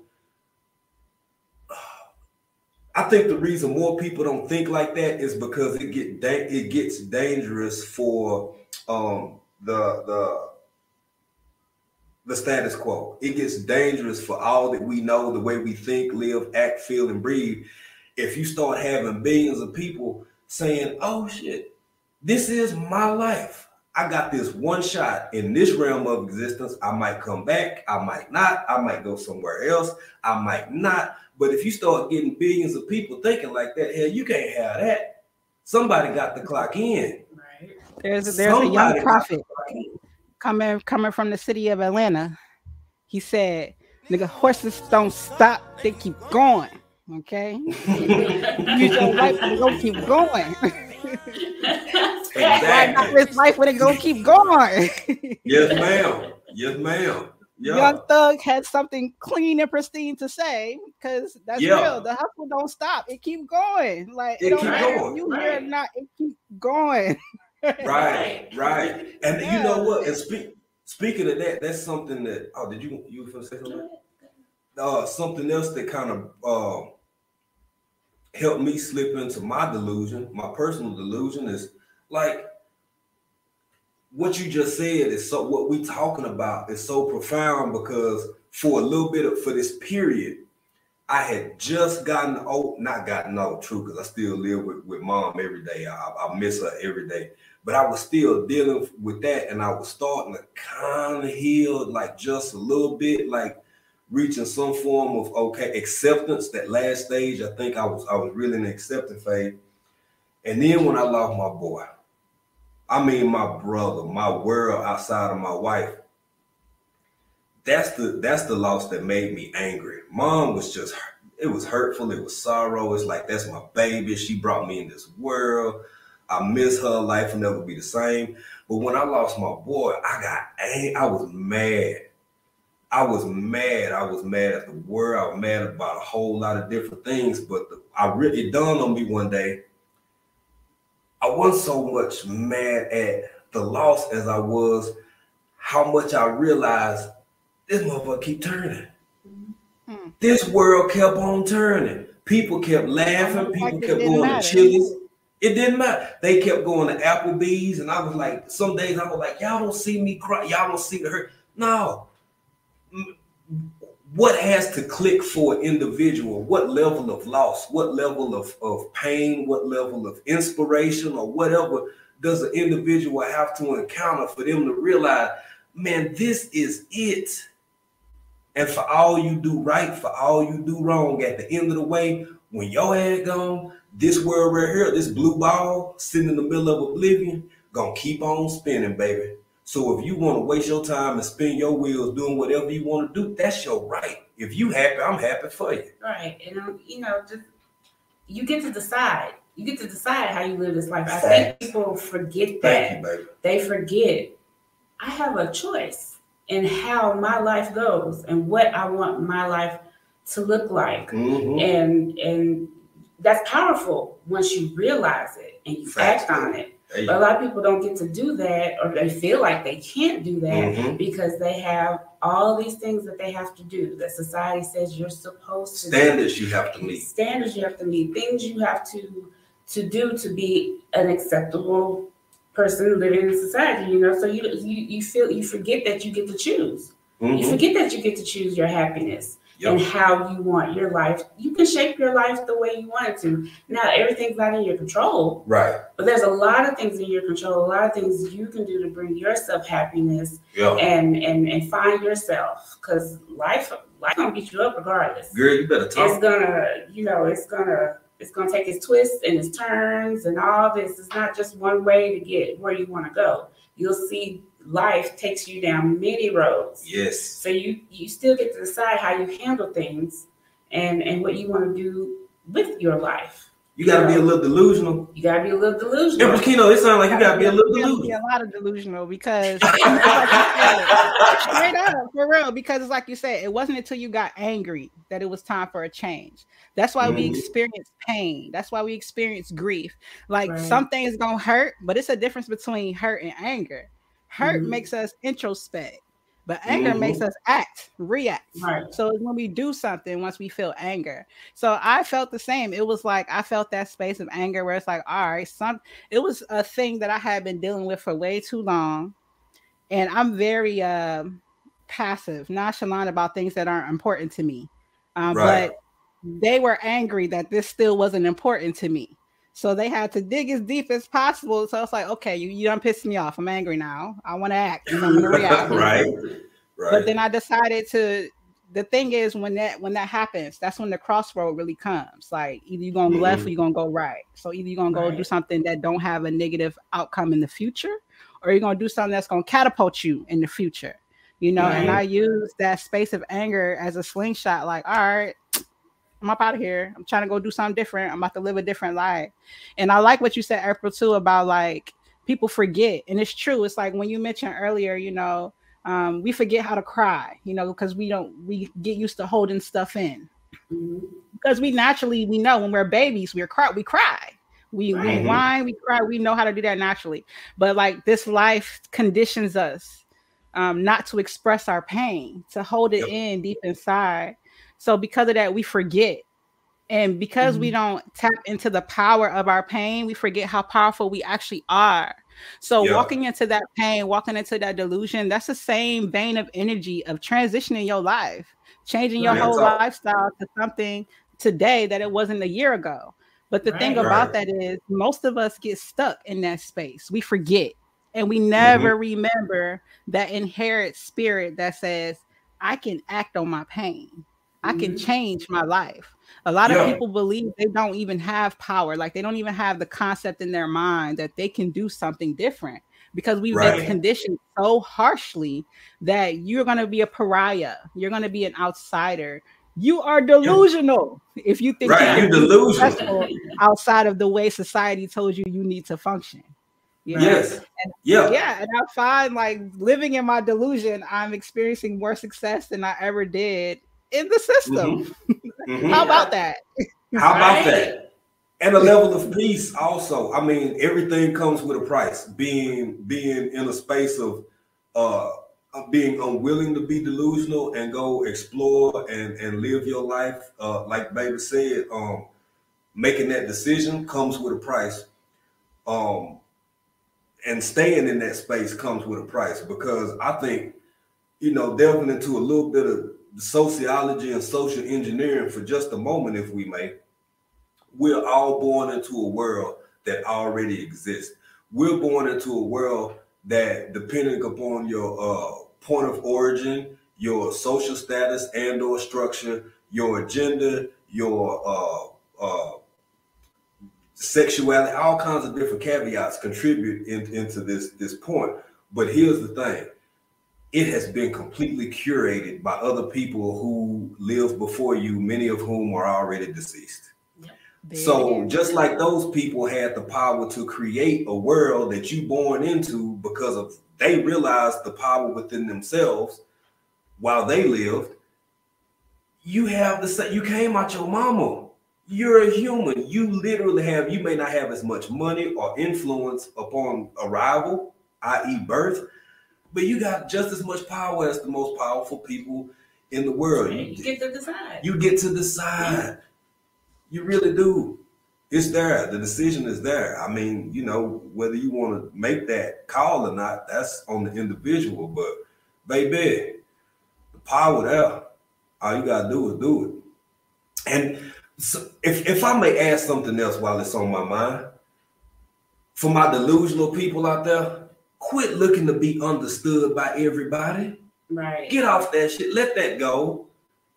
I think the reason more people don't think like that is because it get da- it gets dangerous for um, the the the status quo. It gets dangerous for all that we know, the way we think, live, act, feel, and breathe. If you start having billions of people saying, "Oh shit, this is my life," I got this one shot in this realm of existence. I might come back, I might not, I might go somewhere else, I might not. But if you start getting billions of people thinking like that, hell, you can't have that. Somebody got the clock in. Right. There's a, there's Somebody a young prophet coming coming from the city of Atlanta. He said, "Nigga, horses don't stop; they keep going." Okay, use your life and go keep going. Exactly. this life when it gonna keep going. yes, ma'am. Yes, ma'am. Yeah. Young Thug had something clean and pristine to say because that's yeah. real. The hustle don't stop; it keep going. Like it, it don't going. you right. hear it not, it keep going. right, right. And yeah. you know what? And speak, speaking of that, that's something that. Oh, did you you to say something? Uh, something else that kind of uh, helped me slip into my delusion, my personal delusion is like what you just said is so what we talking about is so profound because for a little bit of for this period, I had just gotten old, not gotten old, true, because I still live with, with mom every day. I, I miss her every day. But I was still dealing with that, and I was starting to kind of heal, like just a little bit, like reaching some form of okay acceptance. That last stage, I think I was I was really in the accepting phase. And then when I lost my boy, I mean my brother, my world outside of my wife, that's the that's the loss that made me angry. Mom was just it was hurtful, it was sorrow. It's like that's my baby. She brought me in this world. I miss her. Life will never be the same. But when I lost my boy, I got angry. I was mad. I was mad. I was mad at the world. I was mad about a whole lot of different things. But the, I really it dawned on me one day. I wasn't so much mad at the loss as I was how much I realized this motherfucker keep turning. Hmm. This world kept on turning. People kept laughing. People kept going matter. to Chili's. It didn't matter. They kept going to Applebee's, and I was like, some days I was like, y'all don't see me cry. Y'all don't see the hurt. No. What has to click for an individual? What level of loss? What level of, of pain? What level of inspiration or whatever does an individual have to encounter for them to realize, man, this is it? And for all you do right, for all you do wrong, at the end of the way, when your head gone, this world right here, this blue ball sitting in the middle of oblivion, gonna keep on spinning, baby. So if you want to waste your time and spin your wheels doing whatever you want to do, that's your right. If you happy, I'm happy for you. Right, and um, you know, just you get to decide. You get to decide how you live this life. I think people forget that. You, they forget. I have a choice in how my life goes and what I want my life to look like. Mm-hmm. And and that's powerful once you realize it and you act on it. But a lot of people don't get to do that or they feel like they can't do that mm-hmm. because they have all these things that they have to do that society says you're supposed to standards do. you have to meet. Standards you have to meet, things you have to to do to be an acceptable person living in society, you know. So you you you feel you forget that you get to choose. Mm-hmm. You forget that you get to choose your happiness yep. and how you want your life. You can shape your life the way you want it to. Now everything's not in your control. Right. But there's a lot of things in your control, a lot of things you can do to bring yourself happiness yep. and and and find yourself. Cause life life gonna beat you up regardless. Girl, you better talk. It's gonna, you know, it's gonna it's to take its twists and its turns and all this. It's not just one way to get where you want to go. You'll see life takes you down many roads. Yes. So you you still get to decide how you handle things and and what you want to do with your life. You gotta be a little delusional. You gotta be a little delusional. Yeah, Keno, it sounds like you gotta be a little delusional. Be a lot of delusional because straight up for real. Because it's like you said, it wasn't until you got angry that it was time for a change. That's why mm-hmm. we experience pain. That's why we experience grief. Like right. some things gonna hurt, but it's a difference between hurt and anger. Hurt mm-hmm. makes us introspect. But anger mm-hmm. makes us act, react. Right. So it's when we do something once we feel anger. So I felt the same. It was like I felt that space of anger where it's like, all right, some it was a thing that I had been dealing with for way too long. And I'm very uh, passive, nonchalant about things that aren't important to me. Um, right. But they were angry that this still wasn't important to me. So they had to dig as deep as possible. So it's like, okay, you you done pissed me off. I'm angry now. I want to act. I'm gonna react. right. Right. But then I decided to the thing is when that when that happens, that's when the crossroad really comes. Like either you're gonna mm-hmm. left or you're gonna go right. So either you're gonna go right. do something that don't have a negative outcome in the future, or you're gonna do something that's gonna catapult you in the future. You know, right. and I use that space of anger as a slingshot, like, all right, I'm up out of here. I'm trying to go do something different. I'm about to live a different life. And I like what you said, April, too, about like people forget. And it's true. It's like when you mentioned earlier, you know, um, we forget how to cry, you know, because we don't we get used to holding stuff in. Mm-hmm. Because we naturally we know when we're babies, we're cry, we cry. We, we whine, we cry, we know how to do that naturally. But like this life conditions us um, not to express our pain, to hold it yep. in deep inside. So because of that, we forget. And because mm-hmm. we don't tap into the power of our pain, we forget how powerful we actually are. So yeah. walking into that pain, walking into that delusion, that's the same vein of energy of transitioning your life, changing your whole lifestyle to something today that it wasn't a year ago. But the right, thing about right. that is most of us get stuck in that space. We forget and we never mm-hmm. remember that inherent spirit that says, I can act on my pain. I can mm-hmm. change my life. A lot yeah. of people believe they don't even have power, like they don't even have the concept in their mind that they can do something different because we've right. been conditioned so harshly that you're going to be a pariah, you're going to be an outsider. You are delusional yeah. if you think right. you're delusional outside of the way society told you you need to function. You know? Yes. And, yeah. Yeah. And I find like living in my delusion, I'm experiencing more success than I ever did in the system. Mm-hmm. Mm-hmm. How about that? How about that? And a level of peace also. I mean, everything comes with a price. Being being in a space of uh being unwilling to be delusional and go explore and and live your life uh like baby said um making that decision comes with a price um and staying in that space comes with a price because i think you know delving into a little bit of sociology and social engineering for just a moment, if we may, we're all born into a world that already exists. We're born into a world that, depending upon your uh, point of origin, your social status and or structure, your agenda, your uh, uh, sexuality, all kinds of different caveats contribute in, into this this point. But here's the thing: it has been completely curated by other people who lived before you, many of whom are already deceased. So just like those people had the power to create a world that you born into because of they realized the power within themselves while they lived, you have the same you came out your mama. You're a human. You literally have you may not have as much money or influence upon arrival, i.e. birth, but you got just as much power as the most powerful people in the world. You, you get to decide. You get to decide. You really do. It's there. The decision is there. I mean, you know, whether you want to make that call or not, that's on the individual. But baby, the power there. All you gotta do is do it. And so if if I may add something else while it's on my mind, for my delusional people out there, Quit looking to be understood by everybody. Right. Get off that shit. Let that go.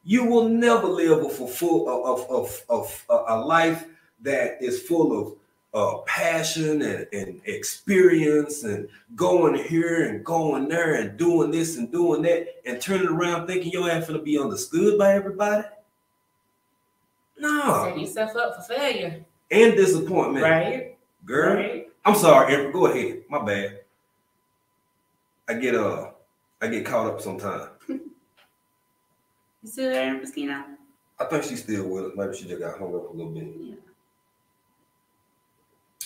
You will never live a full of, of, of, of a life that is full of uh, passion and, and experience and going here and going there and doing this and doing that and turning around thinking you're gonna be understood by everybody. No. Setting yourself up for failure. And disappointment. Right. Girl. Right. I'm sorry, Amber. Go ahead. My bad. I get uh I get caught up sometimes. you still there, Mosquito? I think she's still with us. Maybe she just got hung up a little bit. Yeah.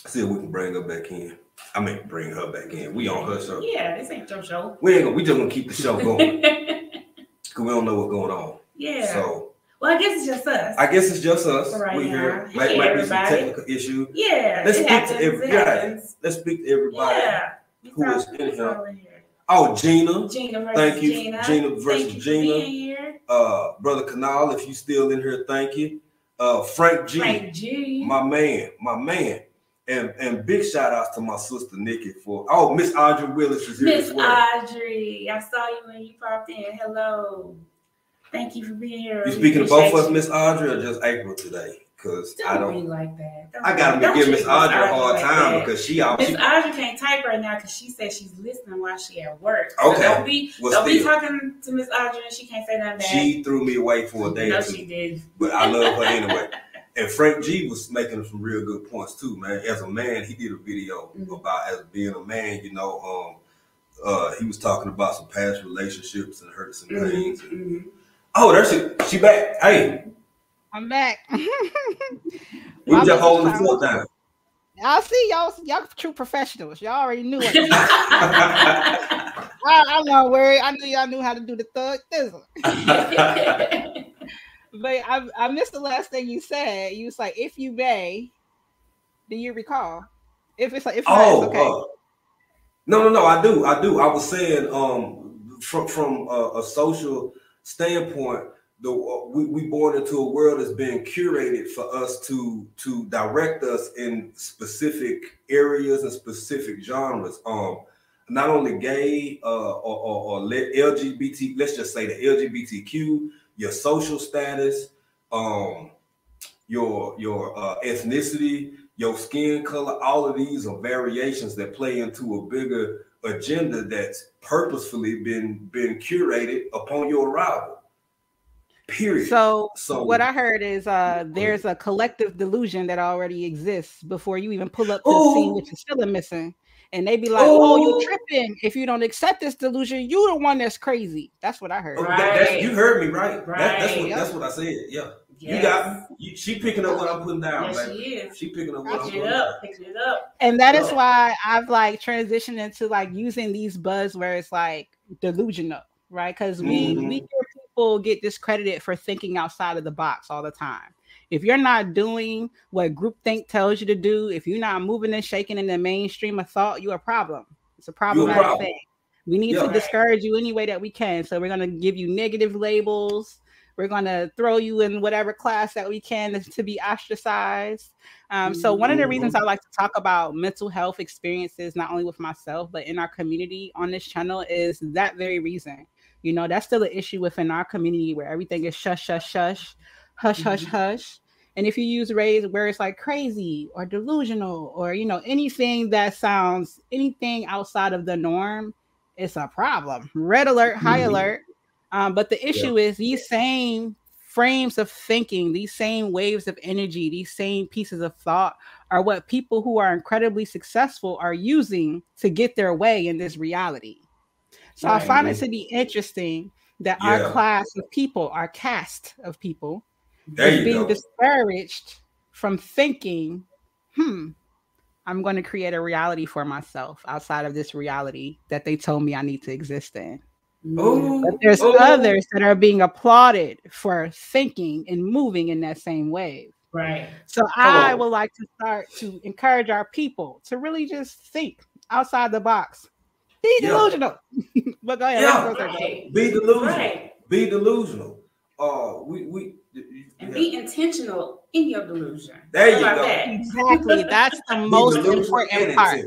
See if we can bring her back in. I mean, bring her back in. We on her show. Yeah, this ain't your show. We ain't gonna. We just gonna keep the show going because we don't know what's going on. Yeah. So. Well, I guess it's just us. I guess it's just us. Right we here. Hey, might, might be some technical issue. Yeah. Let's speak happens, to everybody. Let's speak to everybody yeah. who is in here. Oh, Gina. Gina thank you, Gina, Gina versus thank Gina. Uh, brother Canal, if you still in here, thank you. Uh, Frank G. Frank G. My man, my man. And and big shout outs to my sister Nikki for oh Miss Audrey Willis is here Miss as well. Audrey, I saw you when you popped in. Hello. Thank you for being here. You speaking to both of us, Miss Audrey, or just April today? Because I don't like that. Don't I gotta give Miss Audrey a hard like time that. because she always Miss Audrey can't type right now because she says she's listening while she at work. Okay. Don't be well, don't still. be talking to Miss Audrey and she can't say nothing. Bad. She threw me away for a day. no, or two, she did. But I love her anyway. And Frank G was making some real good points too, man. As a man, he did a video mm-hmm. about as being a man, you know, um, uh, he was talking about some past relationships and hurt some mm-hmm. pains. And, mm-hmm. Oh, there's she, she back. Hey. I'm back. We just holding the fort down. I see y'all. Y'all true professionals. Y'all already knew it. I, I'm not worried. I knew y'all knew how to do the thug thizzle. but I, I missed the last thing you said. You was like, "If you may," do you recall? If it's like, if oh, okay. Uh, No, no, no. I do. I do. I was saying, um, from from a, a social standpoint, the we we born into a world that's being curated for us to to direct us in specific areas and specific genres. Um, not only gay uh, or, or, or LGBT, let's just say the LGBTQ, your social status, um, your your uh, ethnicity, your skin color, all of these are variations that play into a bigger agenda that's purposefully been been curated upon your arrival. Period. So, so what I heard is uh there's a collective delusion that already exists before you even pull up to the scene, which is still missing. And they be like, "Oh, you tripping? If you don't accept this delusion, you the one that's crazy." That's what I heard. Right. That, you heard me right. right. That, that's what yep. that's what I said. Yeah. Yes. You got you, she picking up what I'm putting down. Yes, she is. She picking up what I'm putting up, down. Picking it up. And that is why I've like transitioned into like using these buzzwords like delusional, right? Because we mm-hmm. we hear people get discredited for thinking outside of the box all the time. If you're not doing what groupthink tells you to do, if you're not moving and shaking in the mainstream of thought, you're a problem. It's a problematic problem. thing. We need to discourage you any way that we can. So we're gonna give you negative labels we're going to throw you in whatever class that we can to be ostracized. Um, so, one of the reasons I like to talk about mental health experiences, not only with myself, but in our community on this channel, is that very reason. You know, that's still an issue within our community where everything is shush, shush, shush, hush, mm-hmm. hush, hush. And if you use raise where it's like crazy or delusional or, you know, anything that sounds anything outside of the norm, it's a problem. Red alert, high mm-hmm. alert. Um, but the issue yeah. is these same frames of thinking, these same waves of energy, these same pieces of thought are what people who are incredibly successful are using to get their way in this reality. So right. I find it to be interesting that yeah. our class of people, our cast of people, there is being go. discouraged from thinking, hmm, I'm going to create a reality for myself outside of this reality that they told me I need to exist in. Oh, but there's oh. others that are being applauded for thinking and moving in that same wave. Right. So I would like to start to encourage our people to really just think outside the box. Be delusional. Yeah. but go ahead. Yeah. Right. Be delusional. Right. Be delusional. Uh, we we and be intentional in your delusion. There you go. That? Exactly. That's the most important part.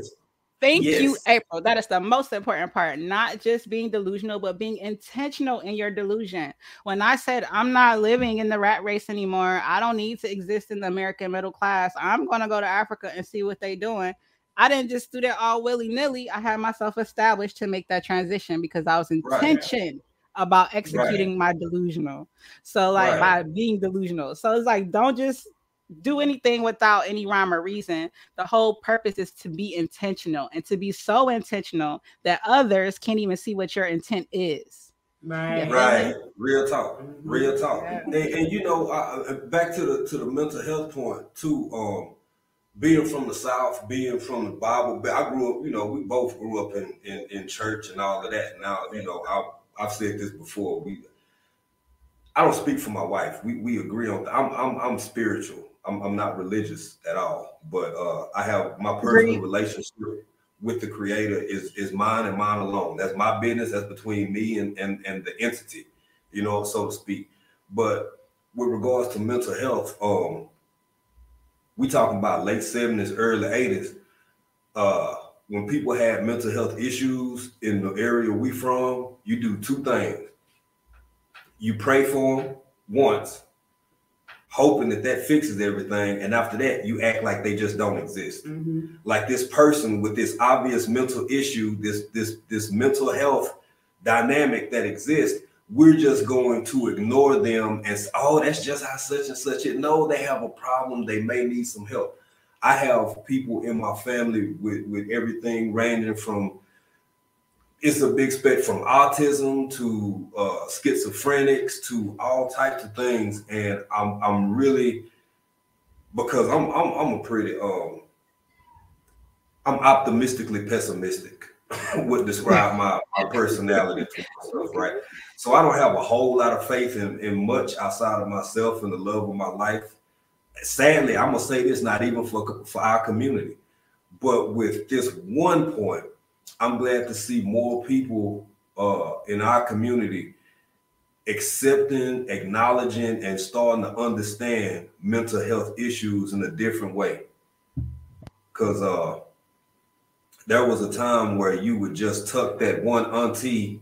Thank yes. you, April. That is the most important part. Not just being delusional, but being intentional in your delusion. When I said I'm not living in the rat race anymore, I don't need to exist in the American middle class. I'm going to go to Africa and see what they're doing. I didn't just do that all willy nilly. I had myself established to make that transition because I was intention right. about executing right. my delusional. So, like right. by being delusional. So it's like, don't just do anything without any rhyme or reason. The whole purpose is to be intentional and to be so intentional that others can't even see what your intent is. Right, right. Real talk, real talk. Yeah. And, and, you know, uh, back to the to the mental health point too. Um, being from the South, being from the Bible, I grew up. You know, we both grew up in in, in church and all of that. Now, you know, I, I've said this before. We, I don't speak for my wife. We we agree on. I'm I'm I'm spiritual. I'm, I'm not religious at all, but uh, I have my personal relationship with the creator is is mine and mine alone. That's my business. That's between me and and, and the entity, you know, so to speak. But with regards to mental health, um, we talking about late 70s, early 80s. Uh, when people had mental health issues in the area we from, you do two things. You pray for them once, hoping that that fixes everything and after that you act like they just don't exist mm-hmm. like this person with this obvious mental issue this this this mental health dynamic that exists we're just going to ignore them and oh that's just how such and such it no they have a problem. They may need some help. I have people in my family with with everything ranging from it's a big spec from autism to uh, schizophrenics to all types of things, and I'm I'm really because I'm I'm, I'm a pretty um I'm optimistically pessimistic would describe my, my personality to myself, right? So I don't have a whole lot of faith in, in much outside of myself and the love of my life. Sadly, I'm gonna say this not even for for our community, but with this one point I'm glad to see more people uh, in our community accepting, acknowledging, and starting to understand mental health issues in a different way. Cause uh, there was a time where you would just tuck that one auntie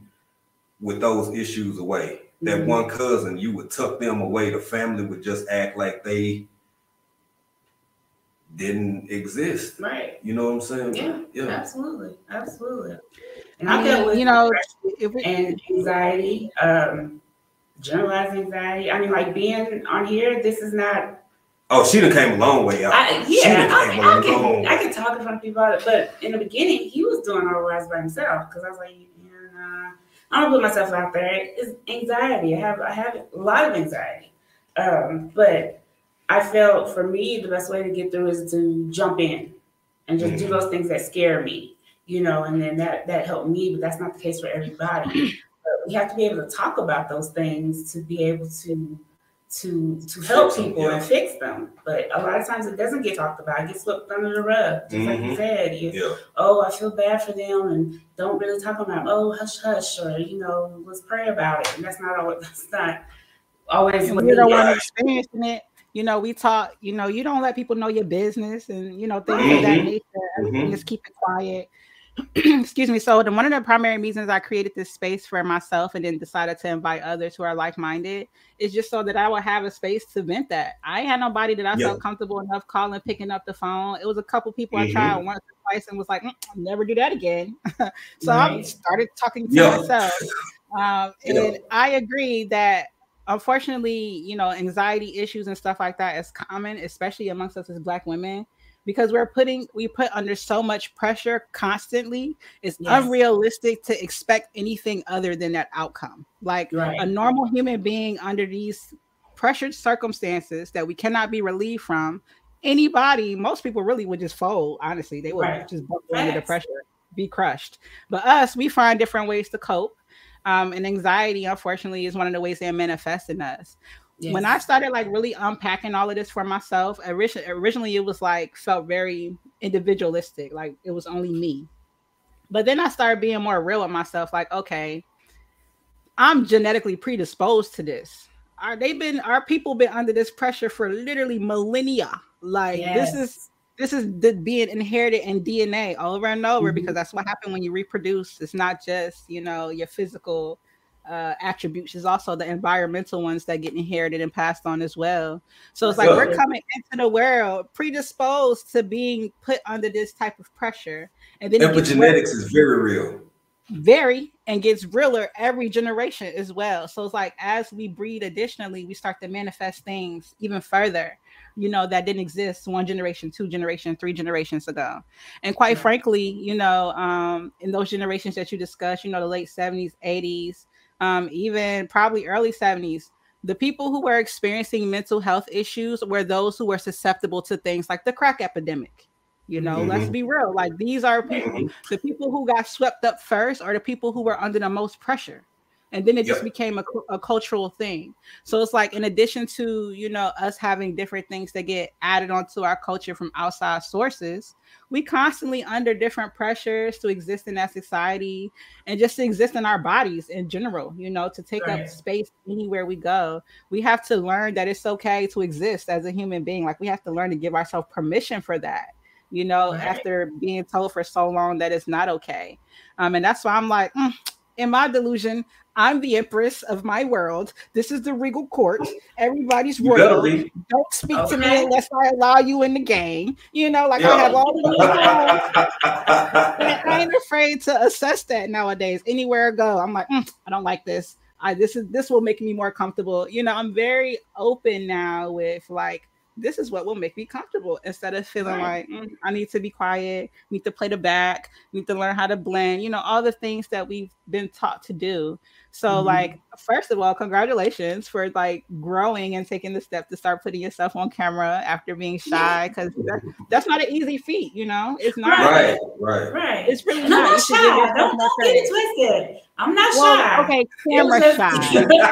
with those issues away. That mm-hmm. one cousin, you would tuck them away. The family would just act like they didn't exist. Right. You know what I'm saying? Yeah. Yeah. Absolutely. Absolutely. And I dealt with you know and anxiety, um, generalized anxiety. I mean, like being on here, this is not. Oh, she done came a long way out. I, yeah, I, mean, I, can, I can talk in front of people about it, but in the beginning, he was doing all the lies by himself because I was like, yeah, I don't put myself out there. It's anxiety. I have, I have a lot of anxiety, um, but I felt for me the best way to get through is to jump in and just mm-hmm. do those things that scare me, you know, and then that that helped me, but that's not the case for everybody. we have to be able to talk about those things to be able to to to help people yeah. and fix them. But a lot of times it doesn't get talked about. It gets swept under the rug. Just mm-hmm. like you mm-hmm. said. You, yeah. Oh, I feel bad for them and don't really talk about oh hush hush or you know, let's pray about it. And that's not always that's not always you don't want to experiencing it you know, we talk, you know, you don't let people know your business and, you know, things mm-hmm. of that mm-hmm. nature. Mm-hmm. Just keep it quiet. Excuse me. So, the, one of the primary reasons I created this space for myself and then decided to invite others who are like minded is just so that I would have a space to vent that. I had nobody that I felt comfortable enough calling, picking up the phone. It was a couple people mm-hmm. I tried once or twice and was like, mm, I'll never do that again. so, right. I started talking to myself. Um, and I agree that unfortunately, you know, anxiety issues and stuff like that is common, especially amongst us as Black women, because we're putting we put under so much pressure constantly. It's yes. unrealistic to expect anything other than that outcome. Like right. a normal human being under these pressured circumstances that we cannot be relieved from, anybody, most people really would just fold. Honestly, they would right. just under the pressure, be crushed. But us, we find different ways to cope um, and anxiety, unfortunately, is one of the ways they manifest in us. Yes. When I started like really unpacking all of this for myself, originally it was like felt very individualistic, like it was only me. But then I started being more real with myself, like, okay, I'm genetically predisposed to this. Are they been our people been under this pressure for literally millennia? Like yes. this is this is the, being inherited in DNA over and over mm-hmm. because that's what happened when you reproduce. It's not just you know your physical uh, attributes; it's also the environmental ones that get inherited and passed on as well. So it's like we're coming into the world predisposed to being put under this type of pressure, and then epigenetics is very real. Very and gets realer every generation as well. So it's like as we breed, additionally, we start to manifest things even further you know, that didn't exist one generation, two generation, three generations ago. And quite frankly, you know, um, in those generations that you discussed, you know, the late 70s, 80s, um, even probably early 70s, the people who were experiencing mental health issues were those who were susceptible to things like the crack epidemic. You know, mm-hmm. let's be real. Like these are people, mm-hmm. the people who got swept up first are the people who were under the most pressure and then it just yep. became a, a, cultural thing so it's like in addition to you know us having different things that get added onto our culture from outside sources we constantly under different pressures to exist in that society and just to exist in our bodies in general you know to take right. up space anywhere we go we have to learn that it's okay to exist as a human being like we have to learn to give ourselves permission for that you know right. after being told for so long that it's not okay um, and that's why i'm like mm, in my delusion, I'm the empress of my world. This is the regal court. Everybody's royal. Don't speak okay. to me unless I allow you in the game. You know, like yeah. I have all the I ain't afraid to assess that nowadays. Anywhere I go, I'm like, mm, I don't like this. I this is this will make me more comfortable. You know, I'm very open now with like this is what will make me comfortable instead of feeling right. like mm, I need to be quiet, need to play the back, need to learn how to blend, you know, all the things that we've been taught to do. So mm-hmm. like first of all, congratulations for like growing and taking the step to start putting yourself on camera after being shy because that, that's not an easy feat, you know. It's not right, right, right. It's really not. not shy. Don't, don't get it twisted. I'm not well, shy. Okay, camera just, shy. People like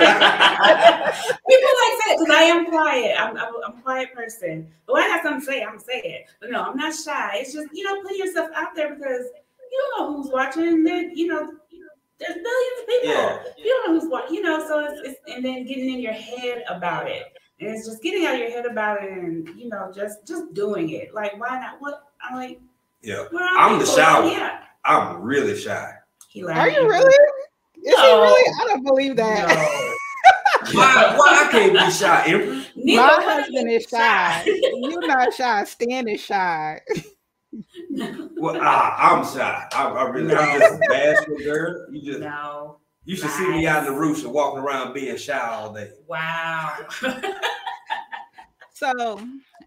that because I am quiet. I'm, I'm, I'm, a quiet person. But when I have something to say, I'm gonna say it. But no, I'm not shy. It's just you know, put yourself out there because you don't know who's watching. Then you know, there's billions of people. Yeah. You don't know who's watching. You know, so it's, it's and then getting in your head about it. And it's just getting out of your head about it and you know, just just doing it. Like why not? What I'm like, yeah. I'm the shy Yeah. I'm really shy. Are you really? Is no. he really? I don't believe that. No. why, why I can't be shy? Empress? My husband is shy. You're not shy. Stan is shy. well, I, am shy. I, I really, I'm just a bashful girl. You just no. You should see me out in the roof and walking around being shy all day. Wow. so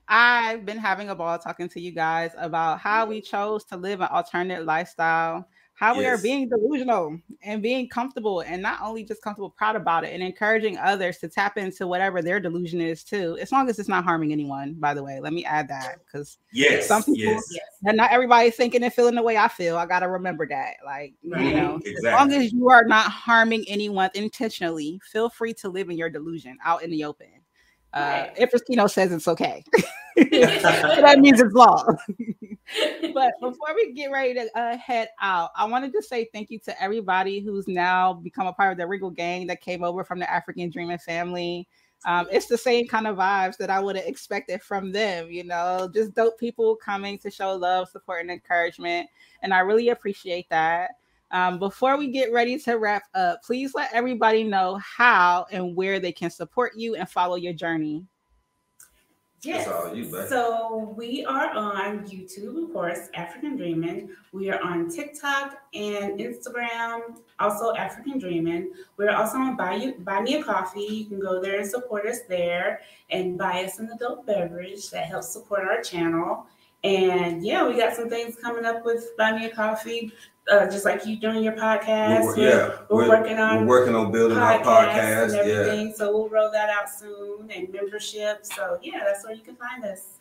I've been having a ball talking to you guys about how we chose to live an alternate lifestyle how yes. we are being delusional and being comfortable and not only just comfortable proud about it and encouraging others to tap into whatever their delusion is too as long as it's not harming anyone by the way let me add that because yes some people yes. and not everybody's thinking and feeling the way i feel i gotta remember that like right. you know exactly. as long as you are not harming anyone intentionally feel free to live in your delusion out in the open uh, if Empress Keno says it's okay, that means it's law. but before we get ready to uh, head out, I wanted to say thank you to everybody who's now become a part of the Regal Gang that came over from the Afrikan Dreamin family. Um, it's the same kind of vibes that I would have expected from them, you know, just dope people coming to show love, support, and encouragement. And I really appreciate that. Um, before we get ready to wrap up, please let everybody know how and where they can support you and follow your journey. Yes. You, so we are on YouTube, of course, Afrikan Dreamin. We are on TikTok and Instagram, also Afrikan Dreamin. We're also on Buy, you, Buy Me a Coffee. You can go there and support us there and buy us an adult beverage that helps support our channel. And yeah, we got some things coming up with Buy Me a Coffee uh, just like you doing your podcast. We're, yeah, we're, we're, working on we're working on building our podcast and everything. Yeah. So we'll roll that out soon and membership. So yeah, that's where you can find us.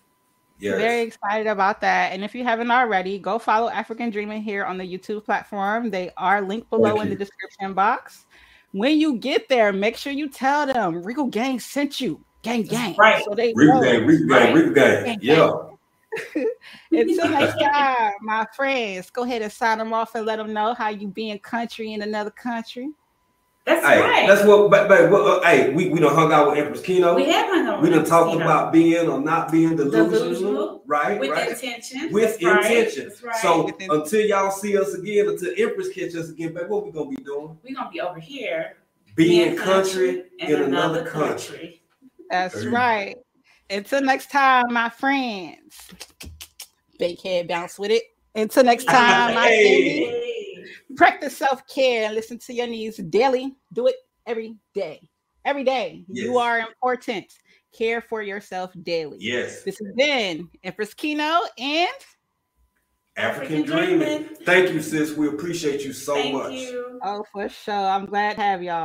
Yes. Very excited about that. And if you haven't already, go follow Afrikan Dreamin here on the YouTube platform. They are linked below in the description box. When you get there, make sure you tell them Regal Gang sent you. Gang, gang. Right. So they Regal Gang, Regal Gang, Regal Gang. Yeah. Until next time, my friends, go ahead and sign them off and let them know how you being country in another country. That's hey, right. That's what. But, but uh, hey, we we don't hung out with Empress Keno. We have hung out. We done talked about being or not being delusional, delusional right? With right? intention. With That's intention. Right. Right. So until y'all see us again, until Empress catch us again, back, what we gonna be doing? We gonna be over here being, country, country, in, another, another country. country. That's right. Until next time, my friends. Big head bounce with it. Until next time, my hey. practice self care and listen to your needs daily. Do it every day. Every day. Yes. You are important. Care for yourself daily. Yes. This has been Empress Keno and Afrikan, Afrikan Dreamin. Thank you, sis. We appreciate you so Thank much. You. Oh, for sure. I'm glad to have y'all.